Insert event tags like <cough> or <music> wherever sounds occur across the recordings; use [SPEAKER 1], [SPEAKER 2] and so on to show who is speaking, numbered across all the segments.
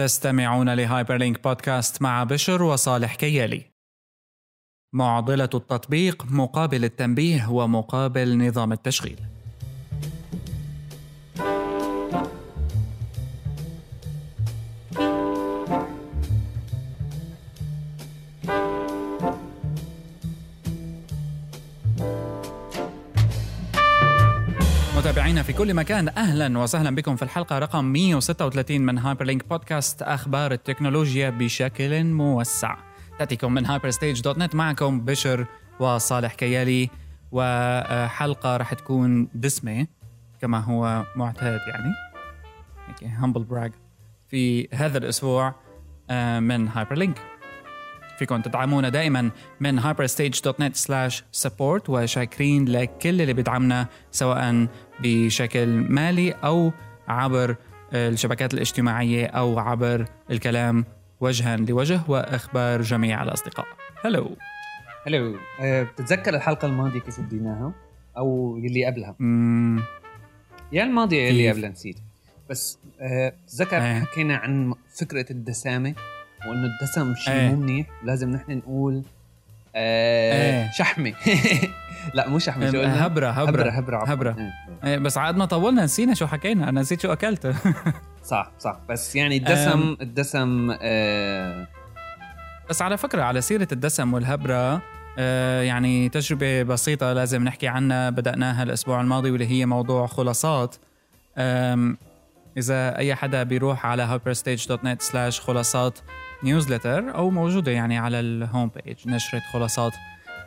[SPEAKER 1] تستمعون ل Hyperlink podcast مع بشر وصالح كيالي. معضلة التطبيق مقابل التنبيه ومقابل نظام التشغيل. كل مكان. أهلا وسهلا بكم في الحلقة. رقم 136 من Hyperlink podcast أخبار التكنولوجيا بشكل موسع. تأتيكم من Hyperstage dot net معكم بشر وصالح كيالي. وحلقة راح تكون دسمة كما هو معتاد يعني. هيك humble brag في هذا الأسبوع آه، من Hyperlink. فيكم تدعمونا دائما من hyperstage.net slash support وشاكرين لكل اللي بيدعمنا سواء بشكل مالي أو عبر الشبكات الاجتماعية أو عبر الكلام وجها لوجه وإخبار جميع الأصدقاء. هلو
[SPEAKER 2] هلو أه بتتذكر الحلقة الماضية كيف بديناها أو اللي قبلها؟
[SPEAKER 1] مم،
[SPEAKER 2] يا الماضية يا اللي؟ قبلها نسيت. بس أه بتتذكر
[SPEAKER 1] إيه.
[SPEAKER 2] حكينا عن فكرة الدسامة؟ وإنه الدسم شيء
[SPEAKER 1] إيه.
[SPEAKER 2] مو منيح لازم نحن نقول أه
[SPEAKER 1] إيه.
[SPEAKER 2] شحمة <laughs> لا مو شحمة شو قلنا؟
[SPEAKER 1] هبرة هبرة
[SPEAKER 2] هبرة عفواً.
[SPEAKER 1] هبرة.
[SPEAKER 2] إيه.
[SPEAKER 1] إيه، بس عاد ما طولنا نسينا شو حكينا أنا نسيت شو أكلت <laughs>
[SPEAKER 2] صح صح بس يعني الدسم الدسم أه
[SPEAKER 1] بس على فكرة على سيرة الدسم والهبرة آه، يعني تجربة بسيطة لازم نحكي عنها بدأناها الأسبوع الماضي واللي هي موضوع خلاصات إذا أي حدا بيروح على hyperstage.net slash خلاصات newsletter أو موجودة يعني على ال home page نشرة خلاصات.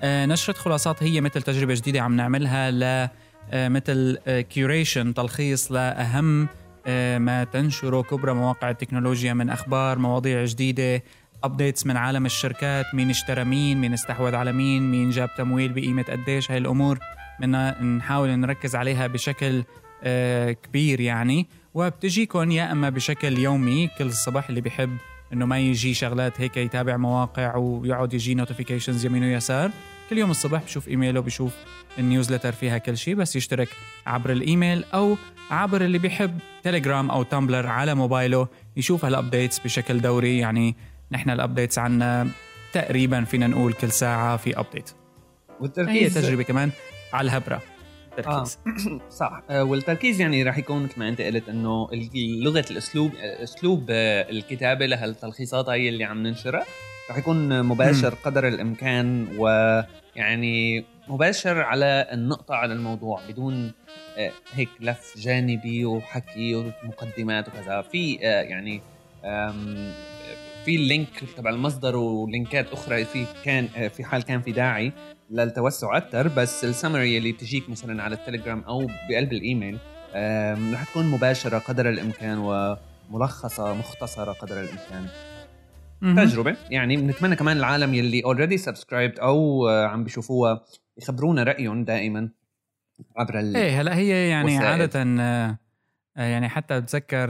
[SPEAKER 1] آه، نشرة خلاصات هي مثل تجربة جديدة عم نعملها ل آه، مثل curation تلخيص لأهم آه، ما تنشره كبرى مواقع التكنولوجيا من أخبار مواضيع جديدة updates من عالم الشركات مين اشترى مين مين استحوذ على مين مين جاب تمويل بقيمة قديش هاي الأمور بدنا نحاول نركز عليها بشكل آه، كبير يعني. وبتجيكم يا إما بشكل يومي كل الصباح اللي بيحب إنه ما يجي شغلات هيك يتابع مواقع ويقعد يجي notifications يمين ويسار. كل يوم الصبح بشوف إيميله بشوف ال newsletter فيها كل شيء بس يشترك عبر الإيميل أو عبر اللي بيحب تليجرام أو تامبلر على موبايله يشوف هال updates بشكل دوري. يعني نحن ال updates عنا تقريبا فينا نقول كل ساعة في update هي
[SPEAKER 2] والتركيز
[SPEAKER 1] تجربة كمان على الهبرة. تركيز <clears throat>
[SPEAKER 2] صح. آه، والتركيز يعني راح يكون مثل ما أنت قلت إنه لغة الأسلوب آه، أسلوب آه، الكتابة لهالتلخيصات هاي اللي عم ننشرها. راح يكون مباشر قدر الإمكان ويعني مباشر على النقطة على الموضوع بدون آه، هيك لف جانبي وحكي ومقدمات وكذا. في آه، يعني في اللينك تبع المصدر ولينكات أخرى في كان آه، في حال كان في داعي. للتوسع أكثر بس السمري اللي بتجيك مثلا على التليجرام أو بقلب الإيميل رح تكون مباشرة قدر الإمكان وملخصة مختصرة قدر
[SPEAKER 1] الإمكان.
[SPEAKER 2] تجربة يعني بنتمنى كمان العالم يلي already subscribed أو آه، عم بيشوفوها يخبرونا رأيهم دائما عبر ال...
[SPEAKER 1] إيه هلا هي يعني
[SPEAKER 2] وسائل.
[SPEAKER 1] عادة آه، آه، يعني حتى بتذكر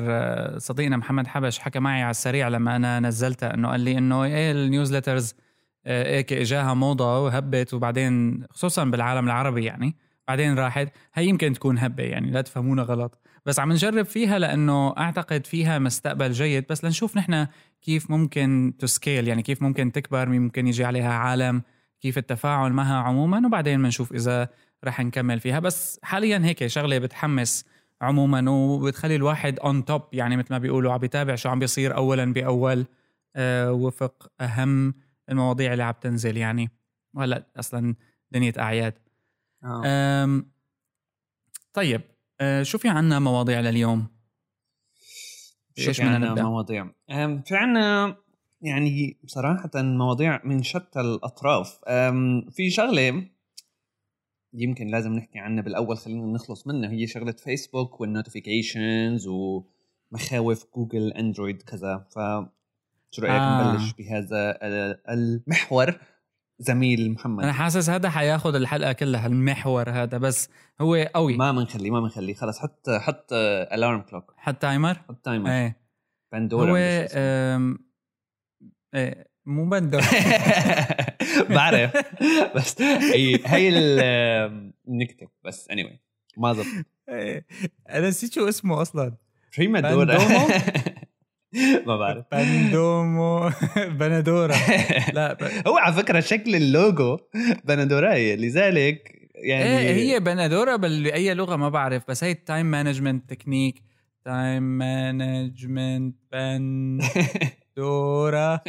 [SPEAKER 1] صديقنا محمد حبش حكى معي على السريع لما أنا نزلتها إنه قال لي إنه إيه ال newsletters آه، هيك إجاها موضة وهبت وبعدين خصوصا بالعالم العربي يعني بعدين راحت. هي يمكن تكون هبة يعني لا تفهمونا غلط. بس عم نجرب فيها لأنه أعتقد فيها مستقبل جيد. بس لنشوف نحن كيف ممكن to scale يعني كيف ممكن تكبر مين ممكن يجي عليها عالم كيف التفاعل معها عموما وبعدين بنشوف إذا رح نكمل فيها. بس حاليا هيك شغلة بتحمس عموما وبتخلي الواحد on top يعني مثل ما بيقولوا عم بيتابع شو عم بيصير اولا بأول آه وفق أهم المواضيع اللي عم تنزل يعني. وهلأ أصلا دنيا أعياد.
[SPEAKER 2] آه.
[SPEAKER 1] طيب آه شو في عنا مواضيع لليوم.
[SPEAKER 2] شو في عنا؟ مواضيع. في عنا يعني صراحة مواضيع من شتى الأطراف. في شغلة يمكن لازم نحكي عنها بالأول خلينا نخلص منها. هي شغلة فيسبوك وال notifications ومخاوف جوجل أندرويد كذا. ف شو رأيك
[SPEAKER 1] آه.
[SPEAKER 2] نبلش بهذا ال- المحور؟ زميل محمد.
[SPEAKER 1] أنا حاسس هذا حياخد الحلقة كلها المحور هذا بس هو قوي.
[SPEAKER 2] ما بنخليه ما بنخليه خلص حط حط alarm clock
[SPEAKER 1] حط timer
[SPEAKER 2] حط timer
[SPEAKER 1] إيه.
[SPEAKER 2] بندورا
[SPEAKER 1] هو إيه مو بندور <laughs>
[SPEAKER 2] بعرف. بس هي هي ال- النكته بس anyway ما زبط
[SPEAKER 1] إيه، أنا نسيت شو اسمه
[SPEAKER 2] أصلا.
[SPEAKER 1] بندومو؟
[SPEAKER 2] دورا <laughs> <laughs> ما بعرف.
[SPEAKER 1] بندومو <laughs> بندورا <laughs> لا ب...
[SPEAKER 2] هو على فكرة شكل اللوجو بندوراي لذلك يعني
[SPEAKER 1] إيه هي بندورا باي لغة ما بعرف بس هي ال time management technique time management بندورا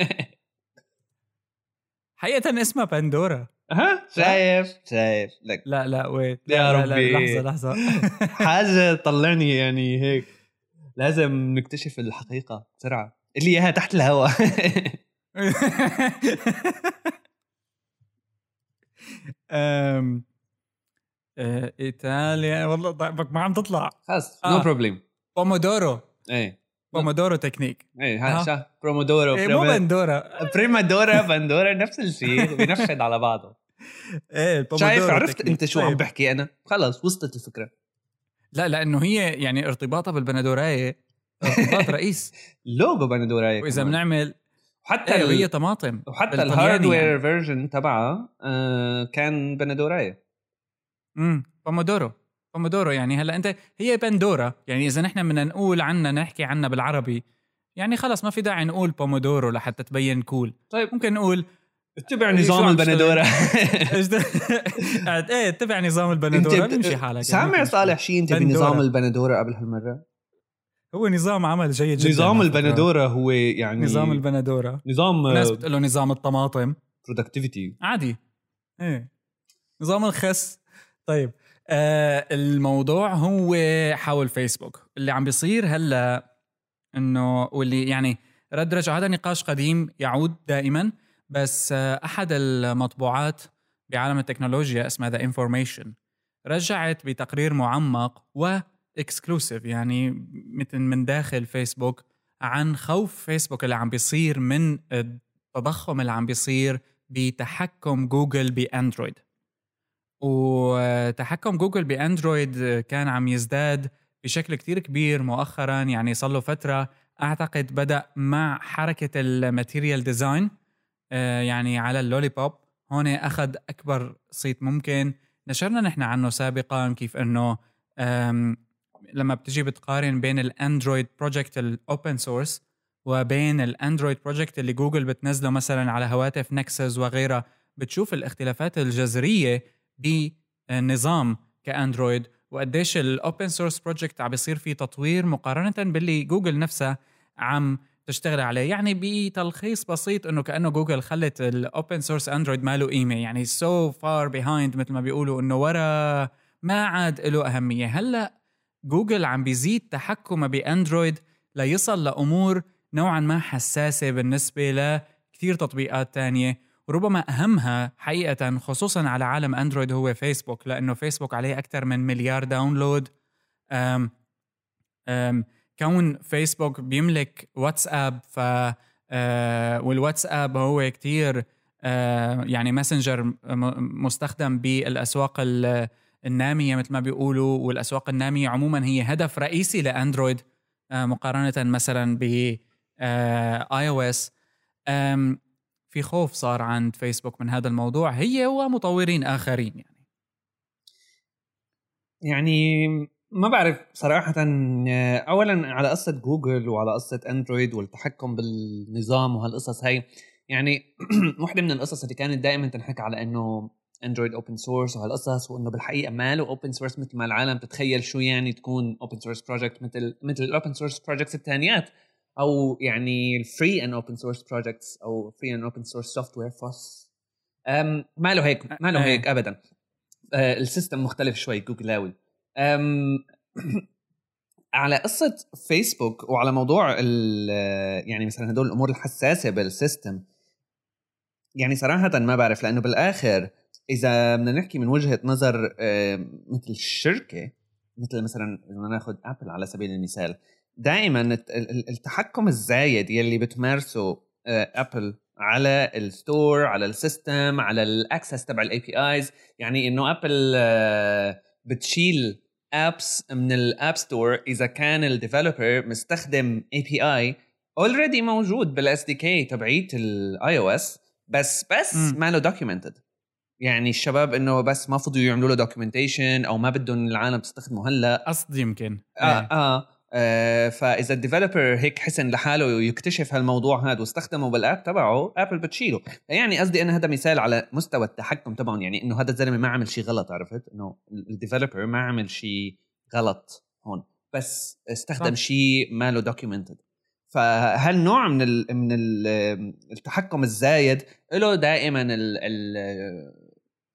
[SPEAKER 1] حقيقة اسمها بندورا
[SPEAKER 2] ها شايف شايف. لك.
[SPEAKER 1] لا لا wait
[SPEAKER 2] يا
[SPEAKER 1] لا
[SPEAKER 2] ربي.
[SPEAKER 1] لا لحظة لحظة.
[SPEAKER 2] حاجة طلعني يعني هيك. لازم نكتشف الحقيقة بسرعة. اللي اياها تحت الهواء. <laughs>
[SPEAKER 1] أم... آه، إيطاليا. والله ضعفك ما عم تطلع.
[SPEAKER 2] خلص
[SPEAKER 1] آه.
[SPEAKER 2] نو بروبلم
[SPEAKER 1] بومودورو
[SPEAKER 2] إيه.
[SPEAKER 1] بومودورو تكنيك إيه.
[SPEAKER 2] ها شا برومودورو
[SPEAKER 1] إيه مو بندورا
[SPEAKER 2] بريمادورا بندورا نفس الشيء بينفذ على بعضه. <laughs>
[SPEAKER 1] إيه
[SPEAKER 2] شايف عرفت
[SPEAKER 1] تكنيك.
[SPEAKER 2] أنت شو عم
[SPEAKER 1] طيب.
[SPEAKER 2] بحكي أنا؟ خلص وصلت الفكرة.
[SPEAKER 1] لا لأنه هي يعني ارتباطها بالبندورايه ارتباط <laughs> رئيس.
[SPEAKER 2] لوجو بندوراي وإذا.
[SPEAKER 1] بنعمل
[SPEAKER 2] وحتى إيه
[SPEAKER 1] هي طماطم.
[SPEAKER 2] وحتى الهاردوير
[SPEAKER 1] يعني.
[SPEAKER 2] فيرجن تبعها آه كان بندوراي
[SPEAKER 1] امم بومودورو بومودورو يعني هلا أنت هي بندورا يعني إذا نحن بدنا نقول عنها نحكي عنها بالعربي يعني خلص ما في داعي نقول بومودورو لحتى تبين كول
[SPEAKER 2] طيب.
[SPEAKER 1] ممكن نقول
[SPEAKER 2] اتبع
[SPEAKER 1] إيه،
[SPEAKER 2] نظام؟
[SPEAKER 1] البندورة؟ <laughs> إيه اتبع نظام البندورة. بيمشي حالك.
[SPEAKER 2] سامع صالح. شيء انت. بنظام البندورة قبل هالمرة؟
[SPEAKER 1] هو نظام عمل جيد جدا
[SPEAKER 2] نظام. البندورة هو يعني
[SPEAKER 1] نظام البندورة.
[SPEAKER 2] نظام
[SPEAKER 1] ناس بتقول له نظام الطماطم.
[SPEAKER 2] برودكتيفيتي
[SPEAKER 1] عادي. إيه. نظام الخس. طيب آه الموضوع هو حول فيسبوك. اللي عم بيصير هلا إنه واللي يعني رد رجع هذا نقاش قديم يعود دائما. بس أحد المطبوعات بعالم التكنولوجيا اسمها The Information رجعت بتقرير معمق و exclusive يعني مثل من داخل فيسبوك عن خوف فيسبوك اللي عم بيصير من التضخم اللي عم بيصير بتحكم جوجل بأندرويد. وتحكم جوجل بأندرويد كان عم يزداد بشكل كتير كبير مؤخرا يعني صار له فترة أعتقد بدأ مع حركة ال Material Design يعني على ال Lollipop هون أخذ أكبر صيت ممكن. نشرنا نحن عنه سابقا كيف إنه لما بتجي بتقارن بين الأندرويد project ال open source وبين الأندرويد project اللي جوجل بتنزله مثلا على هواتف نكسس وغيرها بتشوف الاختلافات الجذرية بنظام كأندرويد وقديش ال open source project عم بيصير فيه تطوير مقارنة باللي جوجل نفسها عم تشتغل عليه. يعني بتلخيص بسيط إنه كأنه جوجل خلت ال open source اندرويد ما له قيمة. يعني so far behind مثل ما بيقولوا إنه ورا ما عاد له أهمية. هلأ جوجل عم بيزيد تحكمه بأندرويد ليصل لأمور نوعا ما حساسة بالنسبة لكثير تطبيقات تانية. وربما أهمها حقيقة خصوصا على عالم أندرويد هو فيسبوك لأنه فيسبوك عليه أكثر من مليار download أم أم كون فيسبوك بيملك واتساب ف آه، والواتساب هو كتير آه، يعني messenger مستخدم بالأسواق ال- النامية مثل ما بيقولوا والأسواق النامية عموما هي هدف رئيسي لأندرويد آه، مقارنة مثلا ب iOS في خوف صار عند فيسبوك من هذا الموضوع هي ومطورين آخرين يعني.
[SPEAKER 2] يعني ما بعرف صراحة آه، أولا على قصة جوجل وعلى قصة أندرويد والتحكم بالنظام وهالقصص هاي يعني <clears throat> واحدة من القصص اللي كانت دائما تنحكى على إنه أندرويد open source وهالقصص وإنه بالحقيقة ما له open source مثل ما العالم تتخيل شو يعني تكون open source project مثل مثل ال open source projects الثانيات أو يعني ال free and open source projects أو free and open source software FOSS ما له هيك ما له
[SPEAKER 1] إيه.
[SPEAKER 2] هيك ابدا. آه، ال system مختلف شوي جوجلاوي. على قصة فيسبوك وعلى موضوع يعني مثلا هدول الأمور الحساسة بال system يعني صراحة ما بعرف لأنه بالآخر إذا بدنا نحكي من وجهة نظر مثل الشركة مثل مثلا بدنا ناخذ أبل على سبيل المثال دائما الت- ال- ال- التحكم الزايد يلي بتمارسه أبل على ال store على ال system على ال access تبع ال APIs يعني إنه ابل بتشيل apps من ال App Store إذا كان ال developer مستخدم API already موجود بال SDK تبعيت ال iOS بس بس. ما له documented يعني الشباب إنه بس ما فضوا يعملوا له documentation أو ما بدهم العالم تستخدمه هلأ
[SPEAKER 1] قصد يمكن
[SPEAKER 2] آه,
[SPEAKER 1] إيه.
[SPEAKER 2] آه, فإذا ال developer هيك حسن لحاله ويكتشف هالموضوع هذا واستخدمه بال app تبعه ابل بتشيله. يعني قصدي أنا هذا مثال على مستوى التحكم تبعهم. يعني إنه هذا الزلمة ما عمل شيء غلط عرفت؟ إنه ال developer ما عمل شيء غلط هون بس استخدم شيء ما له documented فهالنوع من ال من ال التحكم الزايد له دائما ال ال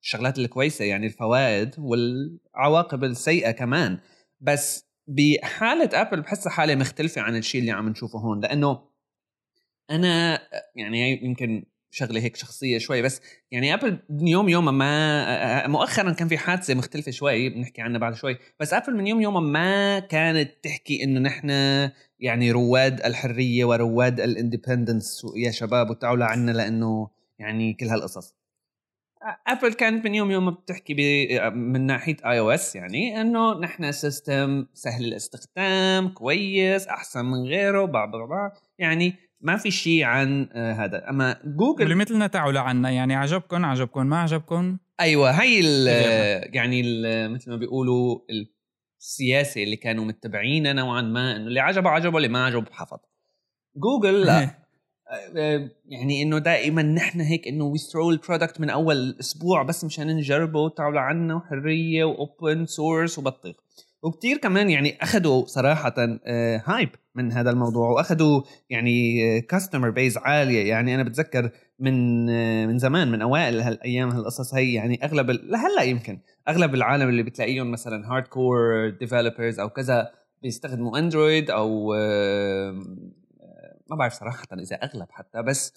[SPEAKER 2] الشغلات الكويسة يعني الفوائد والعواقب السيئة كمان. بس بحالة ابل بحسها حالة مختلفة عن الشيء اللي عم نشوفه هون لأنه أنا يعني يمكن شغلة هيك شخصية شوي بس يعني ابل من يوم يوم ما مؤخرا كان في حادثة مختلفة شوي بنحكي عنها بعد شوي بس ابل من يوم يوم ما كانت تحكي إنه نحن يعني رواد الحرية ورواد ال independence يا شباب وتعالوا لعنا لأنه يعني كل هالقصص. ابل كانت من يوم يوم بتحكي من ناحية iOS يعني إنه نحن system سهل الاستخدام كويس أحسن من غيره بع بع يعني ما في شيء عن آه، هذا. أما جوجل
[SPEAKER 1] اللي مثلنا تعالوا عنا يعني عجبكم عجبكم ما عجبكم
[SPEAKER 2] أيوه هي ال يعني ال مثل ما بيقولوا السياسة اللي كانوا متبعينها نوعا ما إنه اللي عجبه عجبه اللي ما عجبه حفظ جوجل لا. <laughs> يعني إنه دائما نحن هيك إنه we throw ال product من أول أسبوع بس مشان نجربه تعالوا عنا وحرية و open source وبطيخ. وكتير كمان يعني اخذوا صراحة hype آه، من هذا الموضوع واخذوا يعني customer آه، base عالية. يعني أنا بتذكر من من زمان من أوائل هالأيام هالقصص هي يعني أغلب لهلأ يمكن أغلب العالم اللي بتلاقيهم مثلا hardcore developers أو كذا بيستخدموا اندرويد أو ما بعرف صراحة إذا أغلب حتى بس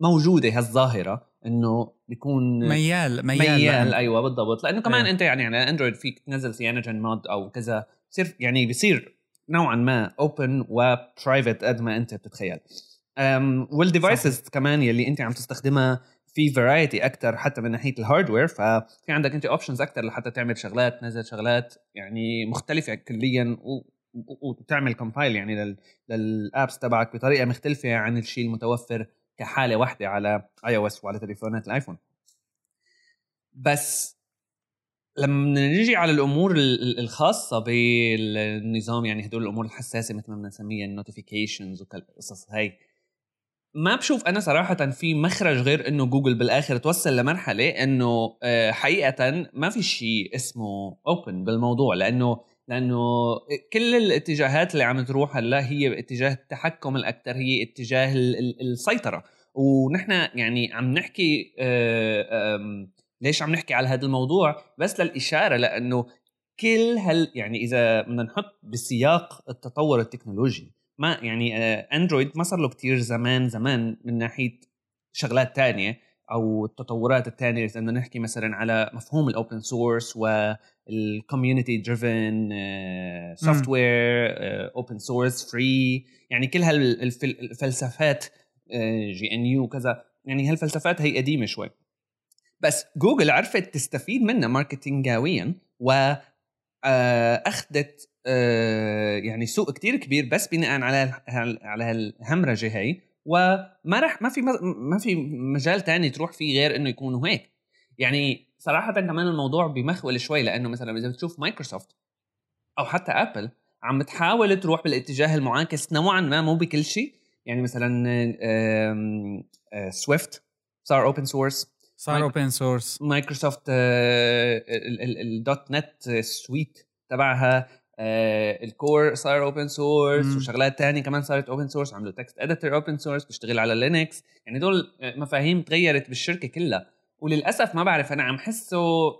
[SPEAKER 2] موجودة هالظاهرة إنه بيكون
[SPEAKER 1] ميال
[SPEAKER 2] ميال ميال أيوه بالضبط. لأنه كمان أيوة. أنت يعني على اندرويد فيك تنزل CyanogenMod أو كذا بصير يعني بصير نوعا ما open و private قد ما أنت بتتخيل. وال devices كمان يلي أنت عم تستخدمها في variety أكثر حتى من ناحية ال hardware ففي عندك أنت options أكثر لحتى تعمل شغلات تنزل شغلات يعني مختلفة كليا وتعمل compile يعني لل apps تبعك بطريقة مختلفة عن الشيء المتوفر كحالة واحدة على iOS وعلى تليفونات الآيفون. بس لما نجي على الأمور الخاصة بالنظام يعني هدول الأمور الحساسة مثل ما بنسميها ال notifications وهالقصص هاي ما بشوف أنا صراحة في مخرج غير إنه جوجل بالآخر توصل لمرحلة إنه آه، حقيقة ما في شيء اسمه open بالموضوع لأنه لأنه كل الاتجاهات اللي عم تروح هلا هي باتجاه التحكم الأكثر هي اتجاه السيطرة. ونحن يعني عم نحكي آه، ليش عم نحكي على هذا الموضوع؟ بس للإشارة لأنه كل هال يعني إذا بدنا نحط بسياق التطور التكنولوجي ما يعني اندرويد ما صار له كثير زمان زمان من ناحية شغلات تانية. أو التطورات الثانية اذا بدنا نحكي مثلا على مفهوم ال open source وال community driven software open source free يعني كل هالفلسفات GNU وكذا يعني هالفلسفات هي قديمة شوي. بس جوجل عرفت تستفيد منها marketing اويا و آه، أخذت آه، يعني سوق كتير كبير بس بناء على على هالهمرجة هي وما رح ما في ما في مجال تاني تروح فيه غير إنه يكونوا هيك. يعني صراحة كمان الموضوع بمخول شوي لأنه مثلا إذا بتشوف مايكروسوفت أو حتى أبل عم بتحاول تروح بالاتجاه المعاكس نوعا ما مو بكل شيء. يعني مثلا سويفت صار open source
[SPEAKER 1] صار open source
[SPEAKER 2] مايكروسوفت ال .NET suite تبعها. آه ال core صار open source وشغلات تانية كمان صارت open source عملوا text editor open source بيشتغل على لينكس يعني دول مفاهيم تغيرت بالشركة كلها. وللأسف ما بعرف أنا عم حسه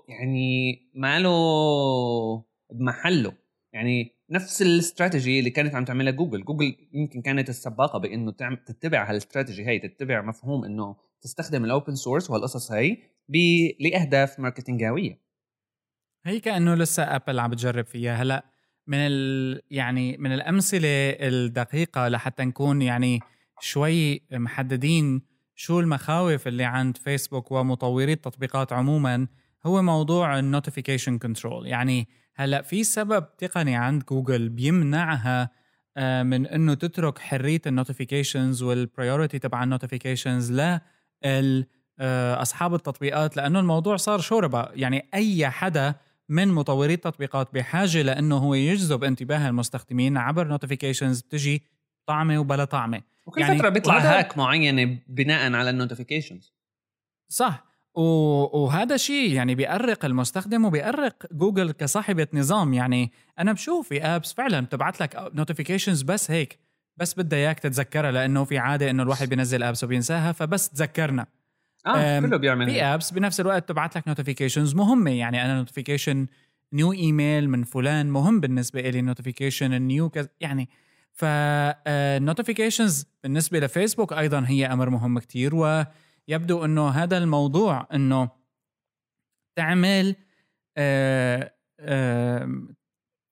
[SPEAKER 2] يعني ماله بمحله. يعني نفس الاستراتيجي اللي كانت عم تعملها جوجل. جوجل يمكن كانت السباقة بإنه تتبع هالاستراتيجي هي تتبع مفهوم إنه تستخدم ال open source وهالقصص هي لأهداف marketing اويه
[SPEAKER 1] هي كأنه لسه ابل عم بتجرب فيها. هلأ من ال يعني من الأمثلة الدقيقة لحتى نكون يعني شوي محددين شو المخاوف اللي عند فيسبوك ومطوري التطبيقات عموما هو موضوع ال notification control يعني هلأ في سبب تقني عند جوجل بيمنعها آه، من إنه تترك حرية ال notifications وال priority تبع ال notifications ل أصحاب التطبيقات لأنه الموضوع صار شوربة. يعني أي حدا من مطوري التطبيقات بحاجة لأنه هو يجذب انتباه المستخدمين عبر notifications بتجي طعمة وبلا طعمة.
[SPEAKER 2] وكل يعني فترة بيطلع hack معينة بناء على ال notifications
[SPEAKER 1] صح. وهذا شيء يعني بيأرق المستخدم وبيأرق جوجل كصاحبة نظام. يعني أنا بشوف في apps فعلا بتبعت لك notifications بس هيك. بس بدها إياك تتذكرها لأنه في عادة إنه الواحد بينزل apps وبينساها فبس تذكرنا.
[SPEAKER 2] آه كله بيعمل
[SPEAKER 1] في apps بنفس الوقت تبعت لك notifications مهمة. يعني أنا notification new email من فلان مهم بالنسبة لي notification new كز يعني فال notifications آه، بالنسبة لفيسبوك أيضا هي أمر مهم كتير. ويبدو إنه هذا الموضوع إنه تعمل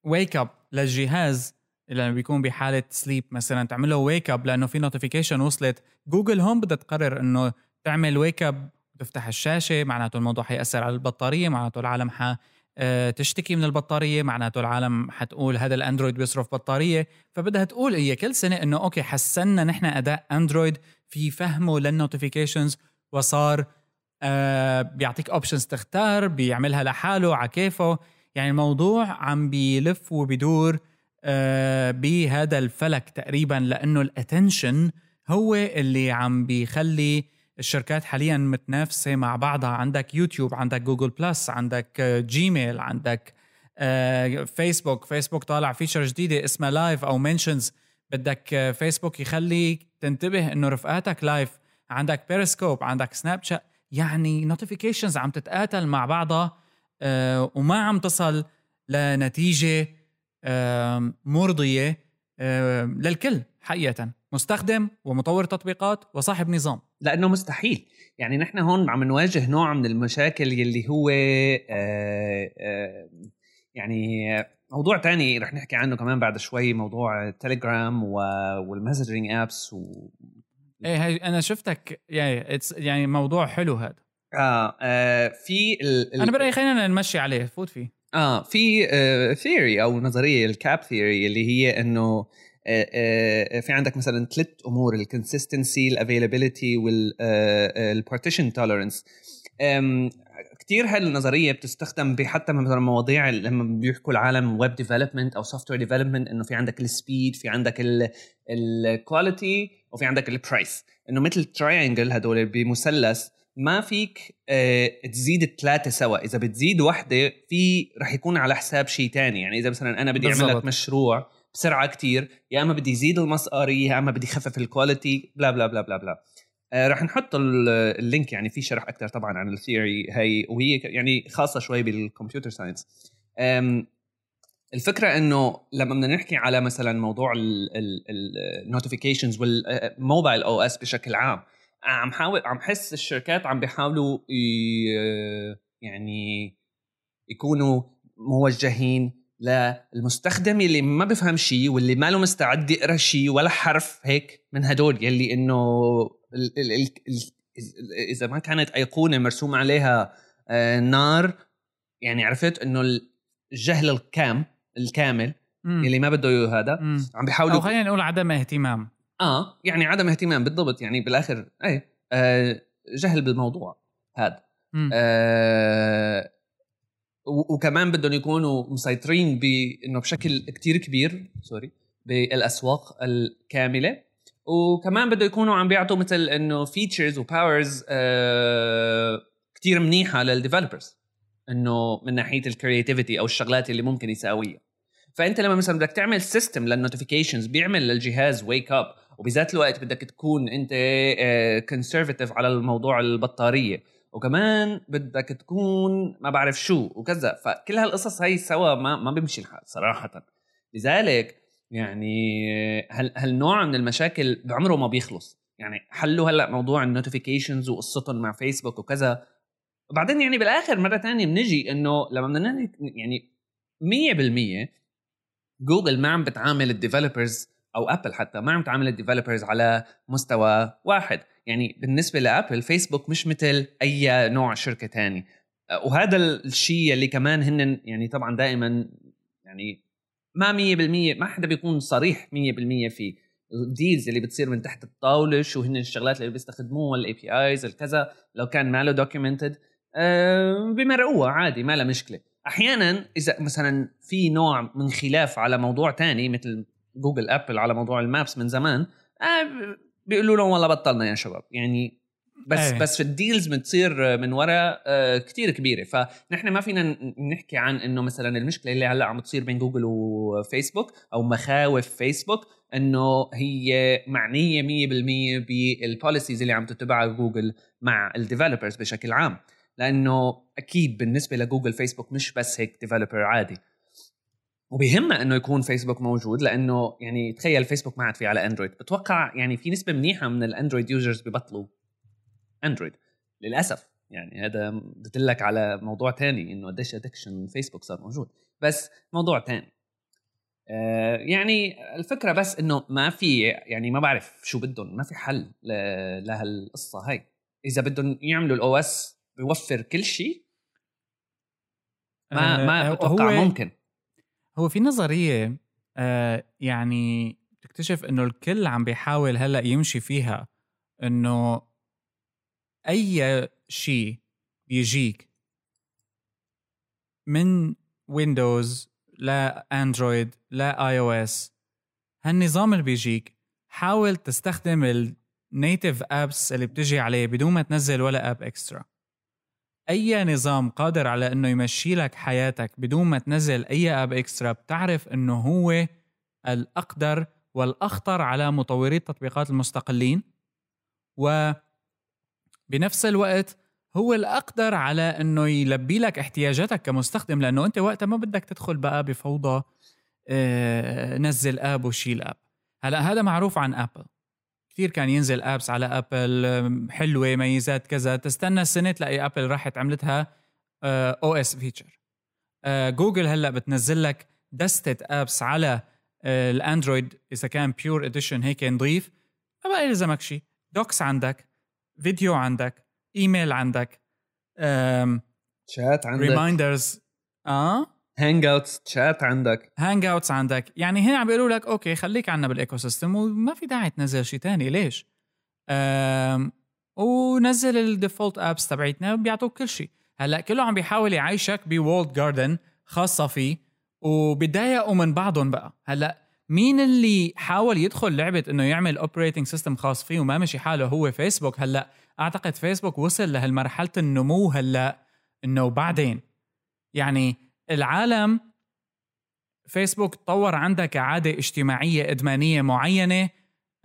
[SPEAKER 1] wake up للجهاز لما بيكون بحالة sleep مثلا. تعمل له wake up لأنه في notification وصلت. جوجل هون بدها تقرر إنه تعمل wake up وتفتح الشاشة معناته الموضوع حيأثر على البطارية معناته العالم ح آه، تشتكي من البطارية معناته العالم حتقول هذا الأندرويد بيصرف بطارية. فبدها تقول هي كل سنة إنه okay حسنا نحن أداء أندرويد في فهمه لل notifications وصار آه بيعطيك options تختار بيعملها لحاله على كيفه. يعني الموضوع عم بيلف وبيدور آه بهذا الفلك تقريبا لأنه ال attention هو اللي عم بيخلي الشركات حاليا متنافسة مع بعضها. عندك يوتيوب عندك جوجل بلس عندك جيميل عندك فيسبوك. فيسبوك طالع feature جديدة اسمها live أو mentions بدك فيسبوك يخلي تنتبه إنه رفقاتك live عندك بيريسكوب عندك سناب شات يعني notifications عم تتقاتل مع بعضها آه، وما عم تصل لنتيجة مرضية. للكل حقيقة. مستخدم ومطور تطبيقات وصاحب نظام.
[SPEAKER 2] لأنه مستحيل. يعني نحن هون عم نواجه نوع من المشاكل يلي هو آه آه يعني موضوع تاني رح نحكي عنه كمان بعد شوي موضوع التليجرام وال messaging apps و...
[SPEAKER 1] إيه هاي أنا شفتك يعني يعني موضوع حلو هذا.
[SPEAKER 2] آه, آه في ال...
[SPEAKER 1] أنا برأيي خلينا نمشي عليه فوت فيه.
[SPEAKER 2] آه في آه theory أو نظرية ال CAP theory اللي هي إنه آه، آه، في عندك مثلا ثلاث أمور ال consistency ال availability وال partition tolerance كثير هالنظرية بتستخدم بحتى مثلا مواضيع لما بيحكوا العالم web development أو software development إنه في عندك ال speed في عندك ال quality وفي عندك ال price إنه مثل triangle هدول بمثلث ما فيك آه تزيد الثلاثه سوا. إذا بتزيد وحده في رح يكون على حساب شيء تاني. يعني إذا مثلا أنا بدي أعمل لك مشروع بسرعة كتير يا إما بدي يزيد المصاري يا إما بدي يخفف ال quality بلا بلا بلا بلا بلا. آه رح نحط ال link. يعني في شرح أكثر طبعا عن ال theory هي وهي يعني خاصة شوي بال computer science الفكرة إنه لما بدنا نحكي على مثلا موضوع ال notifications وال mobile OS بشكل عام عم حاول عم حس الشركات عم بيحاولوا يعني يكونوا موجهين للمستخدم اللي ما بفهم شيء واللي ما له مستعد يقرأ شيء ولا حرف هيك من هدول يلي إنه ال ال ال ال إذا ما كانت أيقونة مرسوم عليها آه نار يعني عرفت إنه الجهل الكام الكامل مم. اللي ما بده هذا. عم بيحاولوا
[SPEAKER 1] أو خلينا نقول عدم اهتمام
[SPEAKER 2] آه يعني عدم اهتمام بالضبط يعني بالآخر اي آه جهل بالموضوع هذا. آه وكمان بدهم يكونوا مسيطرين بانه بشكل كتير كبير سوري بالأسواق الكاملة. وكمان بده يكونوا عم بيعطوا مثل إنه features و powers آه كثير منيحة لل developers إنه من ناحية ال creativity أو الشغلات اللي ممكن يساويها. فأنت لما مثلا بدك تعمل system لل notifications بيعمل للجهاز wake up وبذات الوقت بدك تكون أنت conservative آه، على الموضوع البطارية. وكمان بدك تكون ما بعرف شو وكذا. فكل هالقصص هاي سوا ما ما بيمشي الحال صراحة. لذلك يعني هال هالنوع من المشاكل بعمره ما بيخلص. يعني حلوا هلأ موضوع ال notifications وقصتهم مع فيسبوك وكذا. وبعدين يعني بالآخر مرة تانية بنجي إنه لما بدنا يعني 100% جوجل ما عم بتعامل ال developers أو ابل حتى ما عم تعامل ال developers على مستوى واحد. يعني بالنسبة لابل فيسبوك مش مثل أي نوع شركة تاني. وهذا الشيء اللي كمان هن يعني طبعا دائما يعني ما 100% ما حدا بيكون صريح 100% فيه. ال deals اللي بتصير من تحت الطاوله شو هن الشغلات اللي بيستخدموها ال APIs الكذا لو كان ما له documented أه بمرقوها عادي ما لها مشكلة. أحيانا إذا مثلا في نوع من خلاف على موضوع تاني مثل جوجل أبل على موضوع ال maps من زمان آه بيقولوا لهم والله بطلنا يا شباب. يعني بس أيه. بس في ال deals بتصير من وراء آه كثير كبيرة. فنحن ما فينا نحكي عن إنه مثلا المشكلة اللي هلأ عم تصير بين جوجل وفيسبوك أو مخاوف فيسبوك إنه هي معنية 100% بال policies اللي عم تتبعها جوجل مع ال developers بشكل عام. لأنه أكيد بالنسبة لجوجل فيسبوك مش بس هيك developer عادي. وبيهمها إنه يكون فيسبوك موجود لأنه يعني تخيل فيسبوك ما عاد في على اندرويد بتوقع يعني في نسبة منيحة من ال Android users ببطلوا اندرويد للأسف. يعني هذا بدلك على موضوع تاني إنه قديش addiction فيسبوك صار موجود. بس موضوع تاني. آه يعني الفكرة بس إنه ما في يعني ما بعرف شو بدهم ما في حل لهالقصة هاي. إذا بدهم يعملوا ال OS بيوفر كل شيء ما ما بتوقع هو ممكن.
[SPEAKER 1] هو في نظرية آه يعني تكتشف إنه الكل عم بيحاول هلأ يمشي فيها إنه أي شيء بيجيك من ويندوز لا اندرويد لا iOS هالنظام اللي بيجيك حاول تستخدم ال native apps اللي بتجي عليه بدون ما تنزل ولا app extra أي نظام قادر على إنه يمشي لك حياتك بدون ما تنزل أي app extra بتعرف إنه هو الأقدر والأخطر على مطوري التطبيقات المستقلين و بنفس الوقت هو الأقدر على إنه يلبي لك احتياجاتك كمستخدم لأنه أنت وقتها ما بدك تدخل بقى بفوضى آه، نزل app وشيل app. هلأ هذا معروف عن أبل كثير كان ينزل apps على ابل حلوة ميزات كذا. تستنى سنه تلاقي ابل راحت عملتها OS feature جوجل هلأ بتنزل لك دستة apps على آه، الأندرويد. إذا كان pure edition هيك نظيف ما بقى يلزمك شيء docs عندك فيديو عندك إيميل عندك
[SPEAKER 2] شات عندك.
[SPEAKER 1] reminders
[SPEAKER 2] آه؟ Hangouts chat عندك.
[SPEAKER 1] Hangouts عندك. يعني هنا عم بيقولوا لك okay خليك عنا بال ecosystem وما في داعي تنزل شيء ثاني ليش؟ آم ونزل ال default apps تبعتنا بيعطوك كل شيء هلأ كله عم بيحاول يعيشك ب walled garden خاصة فيه وبيتضايقوا من بعضهم بقى. هلأ مين اللي حاول يدخل لعبة إنه يعمل operating system خاص فيه وما مشي حاله هو فيسبوك هلأ أعتقد فيسبوك وصل لهالمرحلة النمو هلأ إنه بعدين. يعني العالم فيسبوك تطور عندها كعادة اجتماعية إدمانية معينة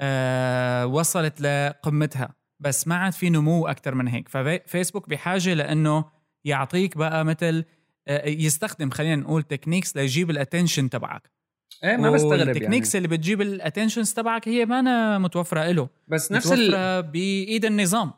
[SPEAKER 1] آه وصلت لقمتها. بس ما عاد في نمو أكثر من هيك. ففيسبوك بحاجة لأنه يعطيك بقى مثل آه يستخدم خلينا نقول techniques ليجيب ال attention تبعك.
[SPEAKER 2] إيه ما بستغرب
[SPEAKER 1] ال techniques يعني. اللي بتجيب ال attentions تبعك هي ما أنا متوفرة له
[SPEAKER 2] بس نفس
[SPEAKER 1] متوفرة ال... بإيد النظام.